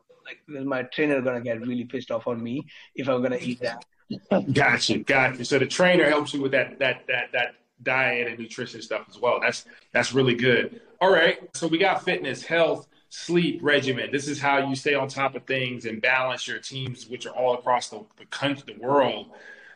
Speaker 2: my trainer gonna get really pissed off on me if I'm gonna eat that.
Speaker 1: gotcha, gotcha. So the trainer helps you with that that that that diet and nutrition stuff as well. That's that's really good. All right, so we got fitness, health, sleep regimen. This is how you stay on top of things and balance your teams, which are all across the, the country, the world.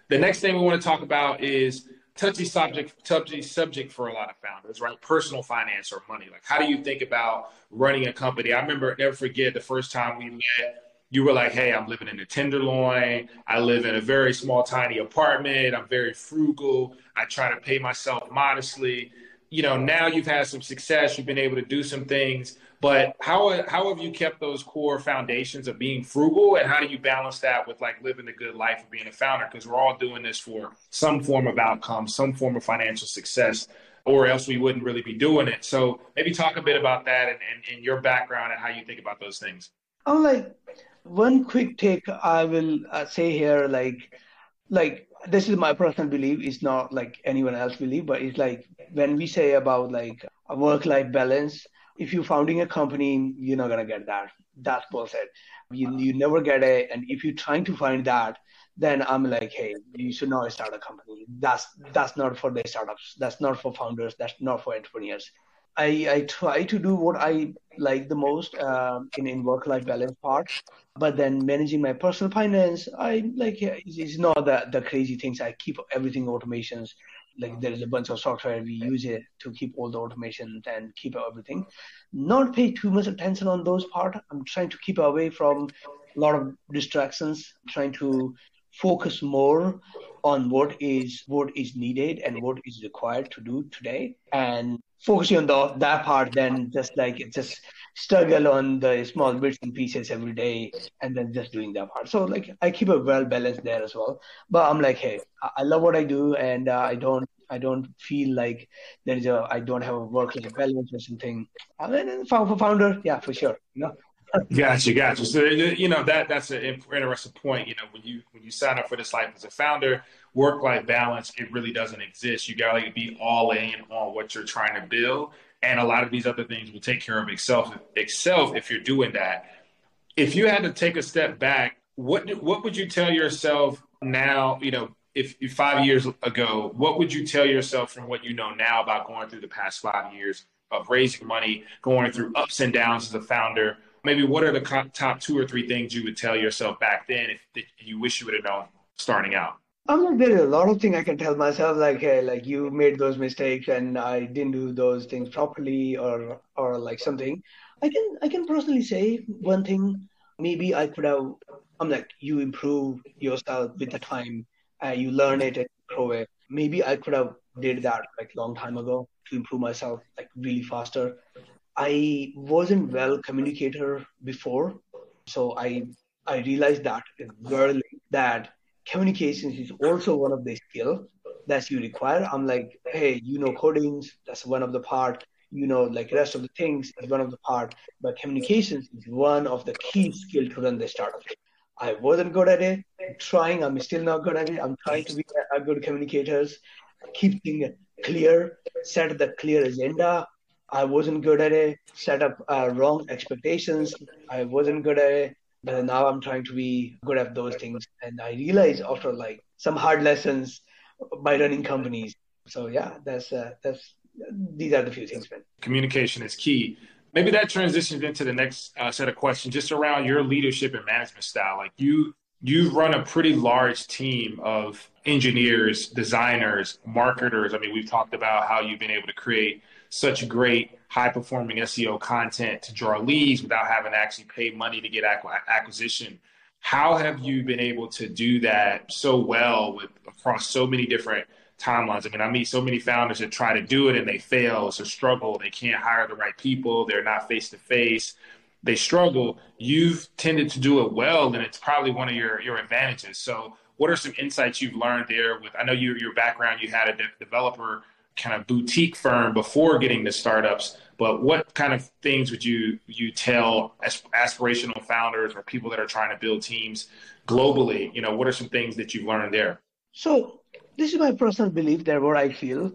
Speaker 1: The next thing we want to talk about is touchy subject touchy subject for a lot of founders, right? Personal finance or money. Like how do you think about running a company? I remember never forget the first time we met, you were like, Hey, I'm living in the tenderloin. I live in a very small, tiny apartment. I'm very frugal. I try to pay myself modestly. You know, now you've had some success, you've been able to do some things but how how have you kept those core foundations of being frugal, and how do you balance that with like living a good life of being a founder? Because we're all doing this for some form of outcome, some form of financial success, or else we wouldn't really be doing it. So maybe talk a bit about that and, and, and your background and how you think about those things.
Speaker 2: I'm like one quick take I will uh, say here, like like this is my personal belief. It's not like anyone else believe, but it's like when we say about like a work life balance if you're founding a company, you're not gonna get that. That's bullshit. You you never get it. And if you're trying to find that, then I'm like, hey, you should not start a company. That's that's not for the startups. That's not for founders. That's not for entrepreneurs. I, I try to do what I like the most uh, in in work life balance part, but then managing my personal finance, I like it's not the the crazy things. I keep everything automations. Like there is a bunch of software we use it to keep all the automation and keep everything. Not pay too much attention on those part. I'm trying to keep away from a lot of distractions. Trying to focus more on what is what is needed and what is required to do today and focusing on the, that part then just like just struggle on the small bits and pieces every day and then just doing that part. So like i keep a well balanced there as well. But i'm like hey i love what i do and uh, i don't i don't feel like there is a i don't have a work life balance or something. I mean for founder yeah for sure you know
Speaker 1: gotcha, gotcha. So you know that that's an interesting point. You know, when you when you sign up for this life as a founder, work life balance it really doesn't exist. You gotta be all in on what you're trying to build, and a lot of these other things will take care of itself itself if you're doing that. If you had to take a step back, what what would you tell yourself now? You know, if, if five years ago, what would you tell yourself from what you know now about going through the past five years of raising money, going through ups and downs as a founder? Maybe what are the top two or three things you would tell yourself back then if, if you wish you would have known starting out?
Speaker 2: I'm like there are a lot of things I can tell myself like hey like you made those mistakes and I didn't do those things properly or or like something. I can I can personally say one thing maybe I could have I'm like you improve yourself with the time uh, you learn it and grow it. Maybe I could have did that like long time ago to improve myself like really faster. I wasn't well communicator before, so I I realized that early that communications is also one of the skill that you require. I'm like, hey, you know codings, that's one of the part. You know, like rest of the things is one of the part, but communications is one of the key skill to run the startup. I wasn't good at it. I'm trying. I'm still not good at it. I'm trying to be a good communicators. Keep things clear. Set the clear agenda. I wasn't good at it. Set up uh, wrong expectations. I wasn't good at it. But now I'm trying to be good at those things. And I realize after like some hard lessons by running companies. So yeah, that's uh, that's these are the few things, man.
Speaker 1: Communication is key. Maybe that transitions into the next uh, set of questions, just around your leadership and management style. Like you, you've run a pretty large team of engineers, designers, marketers. I mean, we've talked about how you've been able to create such great high performing SEO content to draw leads without having to actually pay money to get acquisition. How have you been able to do that so well with across so many different timelines? I mean, I meet so many founders that try to do it and they fail, it's a struggle. They can't hire the right people, they're not face to face, they struggle. You've tended to do it well, and it's probably one of your your advantages. So, what are some insights you've learned there? With I know your your background, you had a de- developer kind of boutique firm before getting to startups but what kind of things would you you tell aspirational founders or people that are trying to build teams globally? You know what are some things that you've learned there?
Speaker 2: So this is my personal belief that what i feel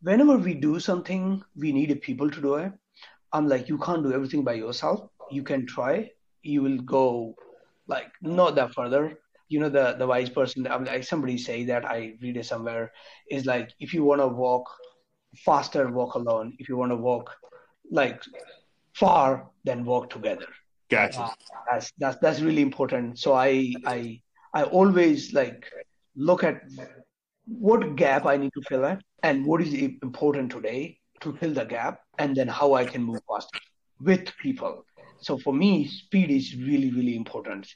Speaker 2: whenever we do something we need people to do it. I'm like you can't do everything by yourself. You can try. You will go like not that further you know the the wise person I'm like somebody say that I read it somewhere is like if you want to walk faster walk alone. If you want to walk like far then walk together.
Speaker 1: Gotcha. Uh,
Speaker 2: that's that's that's really important. So I I I always like look at what gap I need to fill in and what is important today to fill the gap and then how I can move faster with people. So for me speed is really really important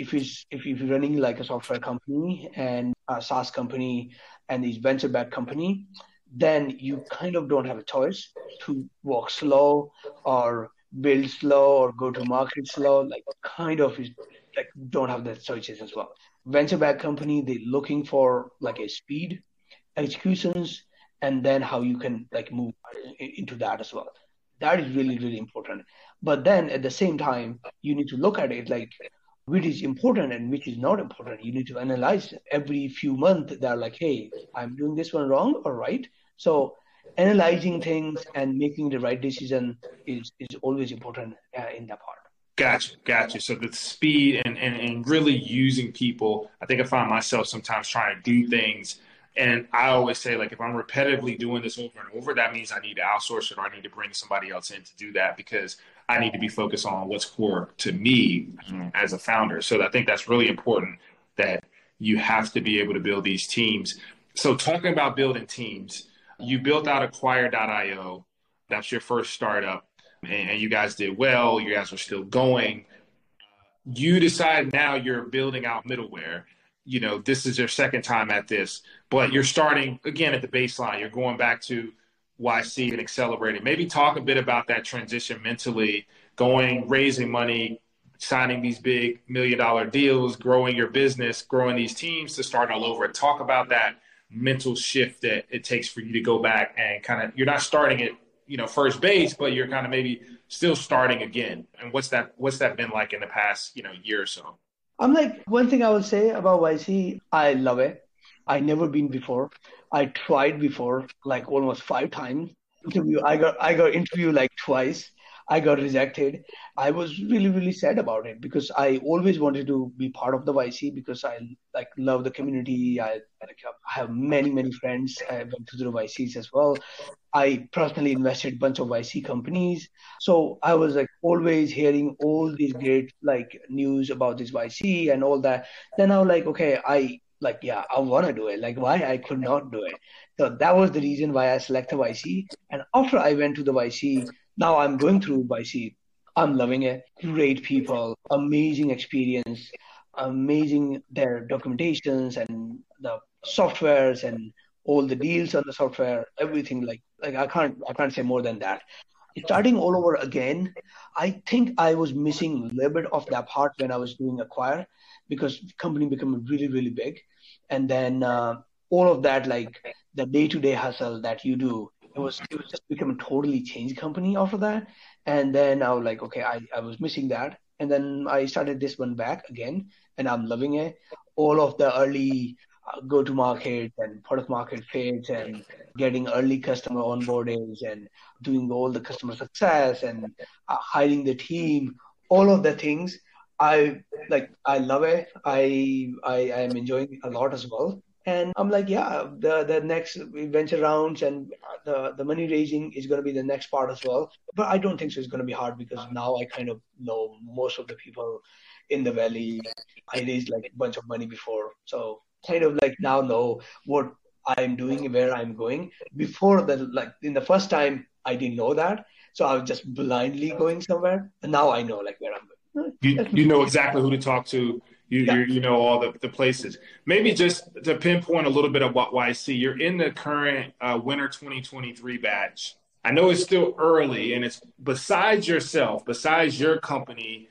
Speaker 2: if it's if you're running like a software company and a SaaS company and these venture backed company, then you kind of don't have a choice to walk slow or build slow or go to market slow. Like kind of is like don't have that choices as well. Venture backed company, they're looking for like a speed, executions, and then how you can like move into that as well. That is really, really important. But then at the same time, you need to look at it like which is important and which is not important. You need to analyze every few months. They're like, hey, I'm doing this one wrong or right. So analyzing things and making the right decision is is always important uh, in that part.
Speaker 1: Gotcha, gotcha. So the speed and, and, and really using people, I think I find myself sometimes trying to do things and I always say, like, if I'm repetitively doing this over and over, that means I need to outsource it or I need to bring somebody else in to do that because I need to be focused on what's core to me mm-hmm. as a founder. So I think that's really important that you have to be able to build these teams. So talking about building teams, you built out acquire.io. That's your first startup and you guys did well. You guys are still going. You decide now you're building out middleware you know, this is your second time at this, but you're starting again at the baseline. You're going back to YC and accelerating. Maybe talk a bit about that transition mentally, going, raising money, signing these big million dollar deals, growing your business, growing these teams to start all over. Talk about that mental shift that it takes for you to go back and kind of, you're not starting at, you know, first base, but you're kind of maybe still starting again. And what's that, what's that been like in the past, you know, year or so?
Speaker 2: I'm like, one thing I will say about YC, I love it. I never been before. I tried before, like almost five times. Interview. I got I got interview like twice. I got rejected. I was really really sad about it because I always wanted to be part of the YC because I like love the community. I I have many many friends. I went to the YCs as well. I personally invested a bunch of YC companies. So I was like always hearing all these great like news about this YC and all that. Then I was like, okay, I like, yeah, I want to do it. Like, why I could not do it. So that was the reason why I selected YC. And after I went to the YC, now I'm going through YC. I'm loving it. Great people, amazing experience, amazing their documentations and the softwares and all the deals on the software, everything like like I can't I can't say more than that. Starting all over again, I think I was missing a little bit of that part when I was doing acquire because company became really really big, and then uh, all of that like the day to day hustle that you do, it was it was just become a totally changed company after that, and then I was like okay I I was missing that, and then I started this one back again, and I'm loving it. All of the early go to market and product market fit and getting early customer onboardings and doing all the customer success and uh, hiring the team all of the things i like i love it i i am enjoying it a lot as well and i'm like yeah the the next venture rounds and the the money raising is going to be the next part as well but i don't think so it's going to be hard because now i kind of know most of the people in the valley i raised like a bunch of money before so kind of like now know what I'm doing, where I'm going. Before that, like in the first time, I didn't know that, so I was just blindly going somewhere. And now I know like where I'm.
Speaker 1: You, you know exactly who to talk to. You, yeah. you, know all the, the places. Maybe just to pinpoint a little bit of what YC, you're in the current uh, winter 2023 batch. I know it's still early, and it's besides yourself, besides your company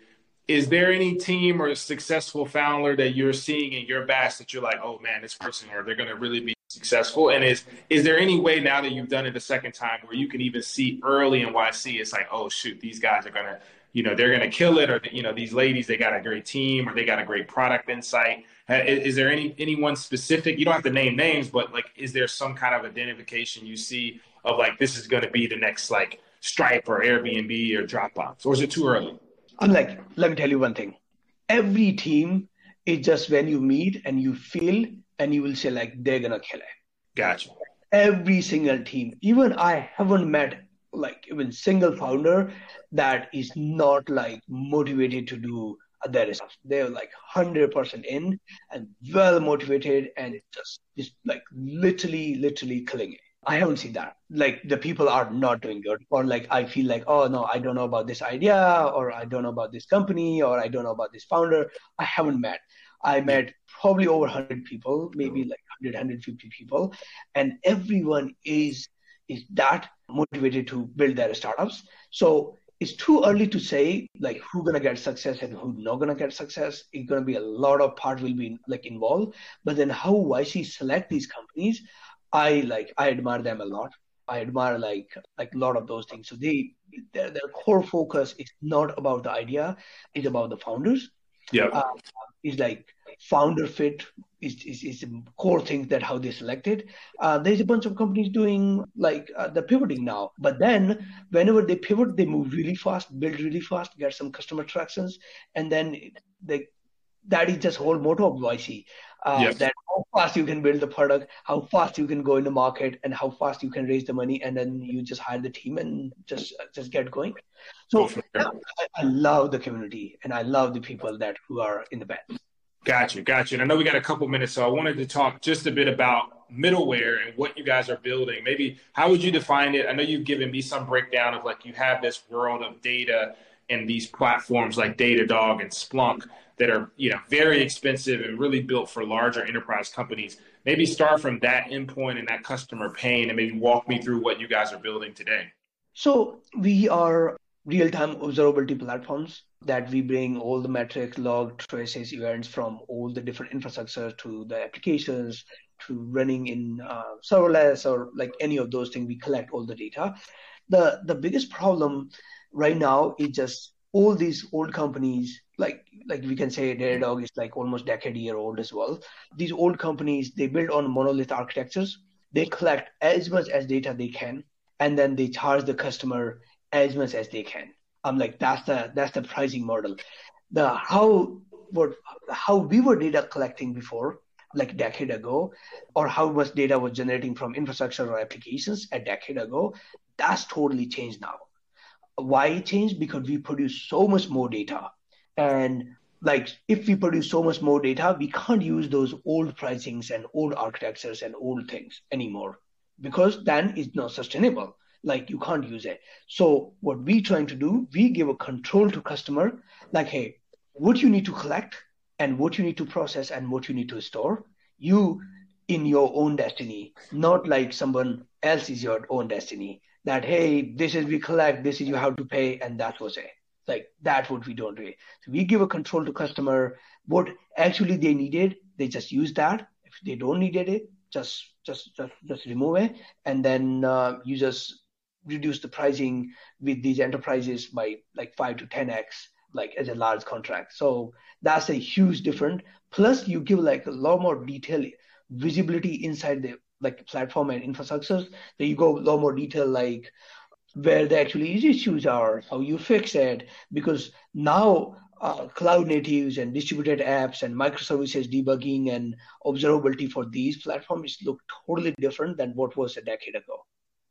Speaker 1: is there any team or successful founder that you're seeing in your batch that you're like, oh man, this person or they're going to really be successful? And is is there any way now that you've done it the second time where you can even see early in YC, it's like, oh shoot, these guys are going to, you know, they're going to kill it, or you know, these ladies they got a great team or they got a great product insight. Uh, is, is there any anyone specific? You don't have to name names, but like, is there some kind of identification you see of like this is going to be the next like Stripe or Airbnb or Dropbox, or is it too early?
Speaker 2: I'm like, let me tell you one thing. Every team is just when you meet and you feel and you will say like they're gonna kill it.
Speaker 1: Gotcha.
Speaker 2: Every single team. Even I haven't met like even single founder that is not like motivated to do their stuff. They're like hundred percent in and well motivated and just just like literally, literally killing it. I haven't seen that. Like the people are not doing good, or like I feel like, oh no, I don't know about this idea, or I don't know about this company, or I don't know about this founder. I haven't met. I hmm. met probably over 100 people, maybe like 100, 150 people, and everyone is is that motivated to build their startups. So it's too early to say like who's gonna get success and who's not gonna get success. It's gonna be a lot of part will be like involved, but then how YC select these companies I like I admire them a lot. I admire like like a lot of those things. So they their, their core focus is not about the idea; it's about the founders.
Speaker 1: Yeah, uh,
Speaker 2: it's like founder fit is is, is the core thing that how they selected. Uh, there's a bunch of companies doing like uh, the pivoting now, but then whenever they pivot, they move really fast, build really fast, get some customer tractions, and then they that is just whole motto of YC. Uh, yes. That how fast you can build the product, how fast you can go in the market, and how fast you can raise the money, and then you just hire the team and just just get going. So I, I, love the community, and I love the people that who are in the band.
Speaker 1: Gotcha, gotcha. And I know we got a couple minutes, so I wanted to talk just a bit about middleware and what you guys are building. Maybe how would you define it? I know you've given me some breakdown of like you have this world of data and these platforms like Datadog and Splunk that are you know very expensive and really built for larger enterprise companies. Maybe start from that endpoint and that customer pain, and maybe walk me through what you guys are building today.
Speaker 2: So we are real-time observability platforms that we bring all the metrics, log, traces, events from all the different infrastructure to the applications to running in uh, serverless or like any of those things. We collect all the data. The the biggest problem right now is just all these old companies like like we can say Datadog is like almost decade year old as well. These old companies they build on monolith architectures. They collect as much as data they can, and then they charge the customer as much as they can. I'm like that's the that's the pricing model. The how what how we were data collecting before like decade ago or how much data was generating from infrastructure or applications a decade ago that's totally changed now why it changed because we produce so much more data and like if we produce so much more data, we can't use those old pricings and old architectures and old things anymore because then it's not sustainable. Like you can't use it. So what we trying to do, we give a control to customer, like, hey, what you need to collect and what you need to process and what you need to store, you in your own destiny, not like someone else is your own destiny. That hey, this is we collect, this is you have to pay, and that was it. Like that's what we don't do. So we give a control to customer what actually they needed. They just use that. If they don't needed it, just just just, just remove it, and then uh, you just reduce the pricing with these enterprises by like five to ten x, like as a large contract. So that's a huge difference. Plus, you give like a lot more detail visibility inside the like platform and infrastructures. So you go a lot more detail like where the actually issues are, how you fix it, because now uh, cloud natives and distributed apps and microservices debugging and observability for these platforms look totally different than what was a decade ago.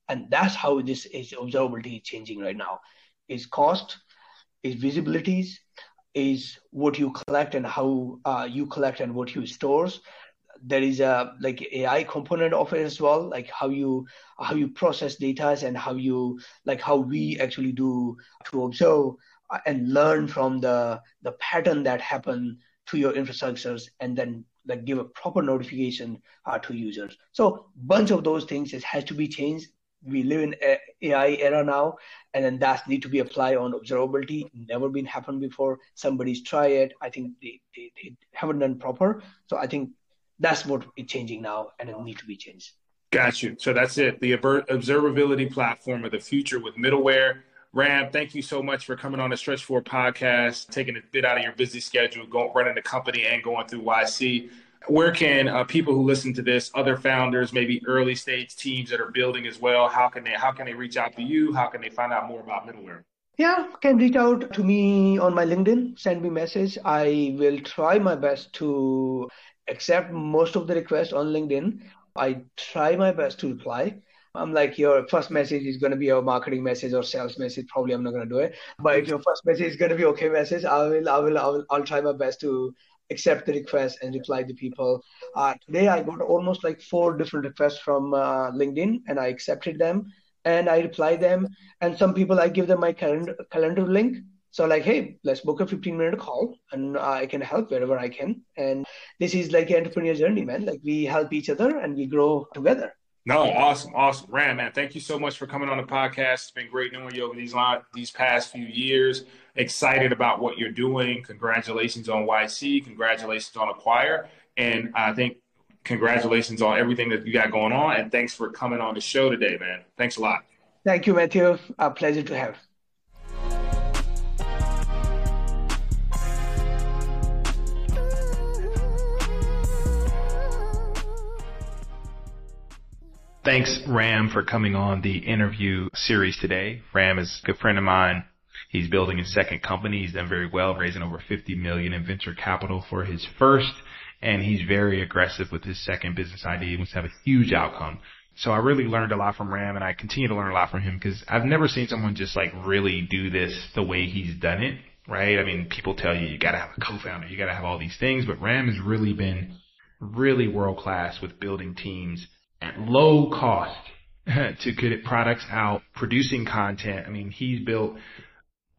Speaker 2: And that's how this is observability changing right now. Is cost, is visibilities, is what you collect and how uh, you collect and what you stores there is a like AI component of it as well, like how you how you process data and how you like how we actually do to observe and learn from the the pattern that happen to your infrastructures and then like give a proper notification uh, to users. So bunch of those things has to be changed. We live in AI era now, and then that need to be applied on observability. Never been happened before. Somebody's try it. I think they, they, they haven't done proper. So I think that's what is changing now and it need to be changed.
Speaker 3: Got you. So that's it. The observability platform of the future with middleware. Ram, thank you so much for coming on the Stretch Four podcast, taking a bit out of your busy schedule, going running the company and going through YC. Where can uh, people who listen to this, other founders, maybe early stage teams that are building as well, how can they how can they reach out to you? How can they find out more about middleware?
Speaker 2: Yeah, can reach out to me on my LinkedIn, send me message. I will try my best to accept most of the requests on LinkedIn. I try my best to reply. I'm like, your first message is going to be a marketing message or sales message. Probably I'm not going to do it. But if your first message is going to be okay message, I will, I will, I will, I'll try my best to accept the request and reply to people. Uh, today I got almost like four different requests from uh, LinkedIn and I accepted them and I reply them. And some people I give them my calendar, calendar link so like, hey, let's book a 15 minute call and I can help wherever I can. And this is like an entrepreneur journey, man. Like we help each other and we grow together.
Speaker 3: No, awesome, awesome, Ram, man. Thank you so much for coming on the podcast. It's been great knowing you over these last these past few years. Excited about what you're doing. Congratulations on YC. Congratulations on Acquire, and I think congratulations on everything that you got going on. And thanks for coming on the show today, man. Thanks a lot.
Speaker 2: Thank you, Matthew. A pleasure to have.
Speaker 1: Thanks, Ram, for coming on the interview series today. Ram is a good friend of mine. He's building his second company. He's done very well, raising over 50 million in venture capital for his first, and he's very aggressive with his second business idea. He wants to have a huge outcome. So I really learned a lot from Ram, and I continue to learn a lot from him because I've never seen someone just like really do this the way he's done it. Right? I mean, people tell you you got to have a co-founder, you got to have all these things, but Ram has really been really world class with building teams at low cost (laughs) to get products out, producing content. I mean, he's built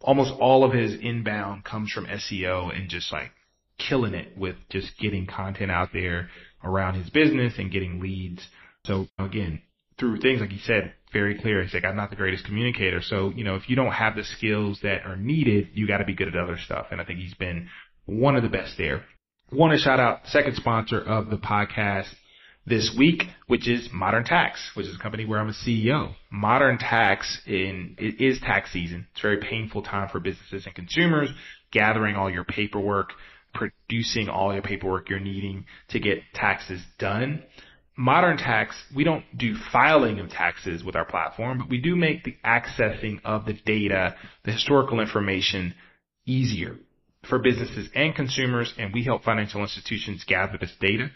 Speaker 1: almost all of his inbound comes from SEO and just like killing it with just getting content out there around his business and getting leads. So again, through things like he said, very clear. He's like, I'm not the greatest communicator. So, you know, if you don't have the skills that are needed, you got to be good at other stuff. And I think he's been one of the best there. Want to shout out second sponsor of the podcast, this week, which is Modern Tax, which is a company where I'm a CEO. Modern Tax in it is tax season. It's a very painful time for businesses and consumers, gathering all your paperwork, producing all your paperwork you're needing to get taxes done. Modern Tax, we don't do filing of taxes with our platform, but we do make the accessing of the data, the historical information easier for businesses and consumers, and we help financial institutions gather this data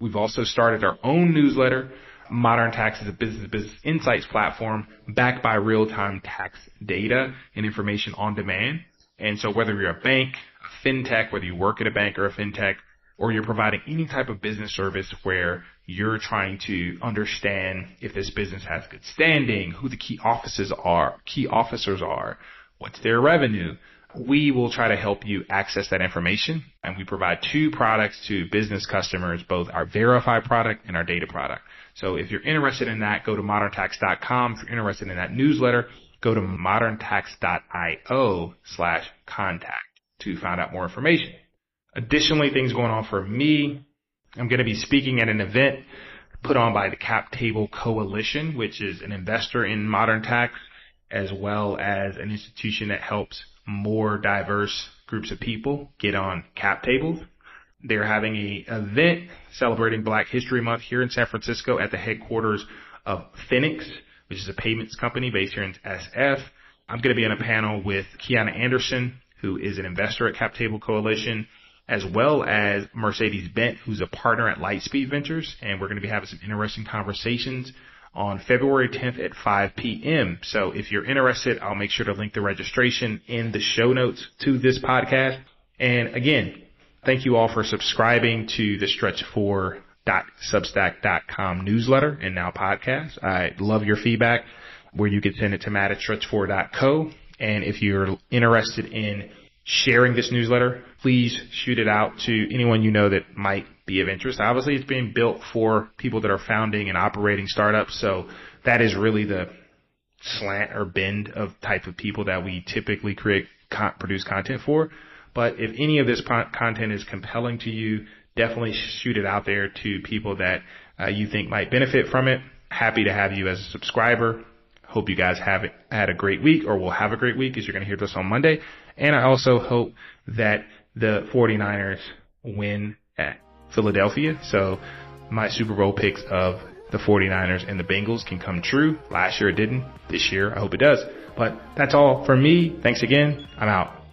Speaker 1: We've also started our own newsletter. Modern Tax is a business-to-business insights platform backed by real-time tax data and information on demand. And so whether you're a bank, a fintech, whether you work at a bank or a fintech, or you're providing any type of business service where you're trying to understand if this business has good standing, who the key offices are, key officers are, what's their revenue, we will try to help you access that information. And we provide two products to business customers, both our verify product and our data product. So if you're interested in that, go to moderntax.com. If you're interested in that newsletter, go to moderntax.io slash contact to find out more information. Additionally, things going on for me. I'm going to be speaking at an event put on by the Cap Table Coalition, which is an investor in modern tax, as well as an institution that helps more diverse groups of people get on cap tables. They're having a event celebrating Black History Month here in San Francisco at the headquarters of Finix, which is a payments company based here in SF. I'm going to be on a panel with Kiana Anderson, who is an investor at Cap Table Coalition, as well as Mercedes Bent, who's a partner at Lightspeed Ventures. And we're going to be having some interesting conversations on February 10th at 5 p.m. So if you're interested, I'll make sure to link the registration in the show notes to this podcast. And again, thank you all for subscribing to the stretch4.substack.com newsletter and now podcast. I love your feedback where you can send it to matt at stretch4.co. And if you're interested in sharing this newsletter, please shoot it out to anyone you know that might be of interest. Obviously, it's being built for people that are founding and operating startups. So that is really the slant or bend of type of people that we typically create, produce content for. But if any of this content is compelling to you, definitely shoot it out there to people that uh, you think might benefit from it. Happy to have you as a subscriber. Hope you guys have had a great week or will have a great week as you're going to hear this on Monday. And I also hope that the 49ers win at Philadelphia. So my Super Bowl picks of the 49ers and the Bengals can come true. Last year it didn't. This year I hope it does. But that's all for me. Thanks again. I'm out.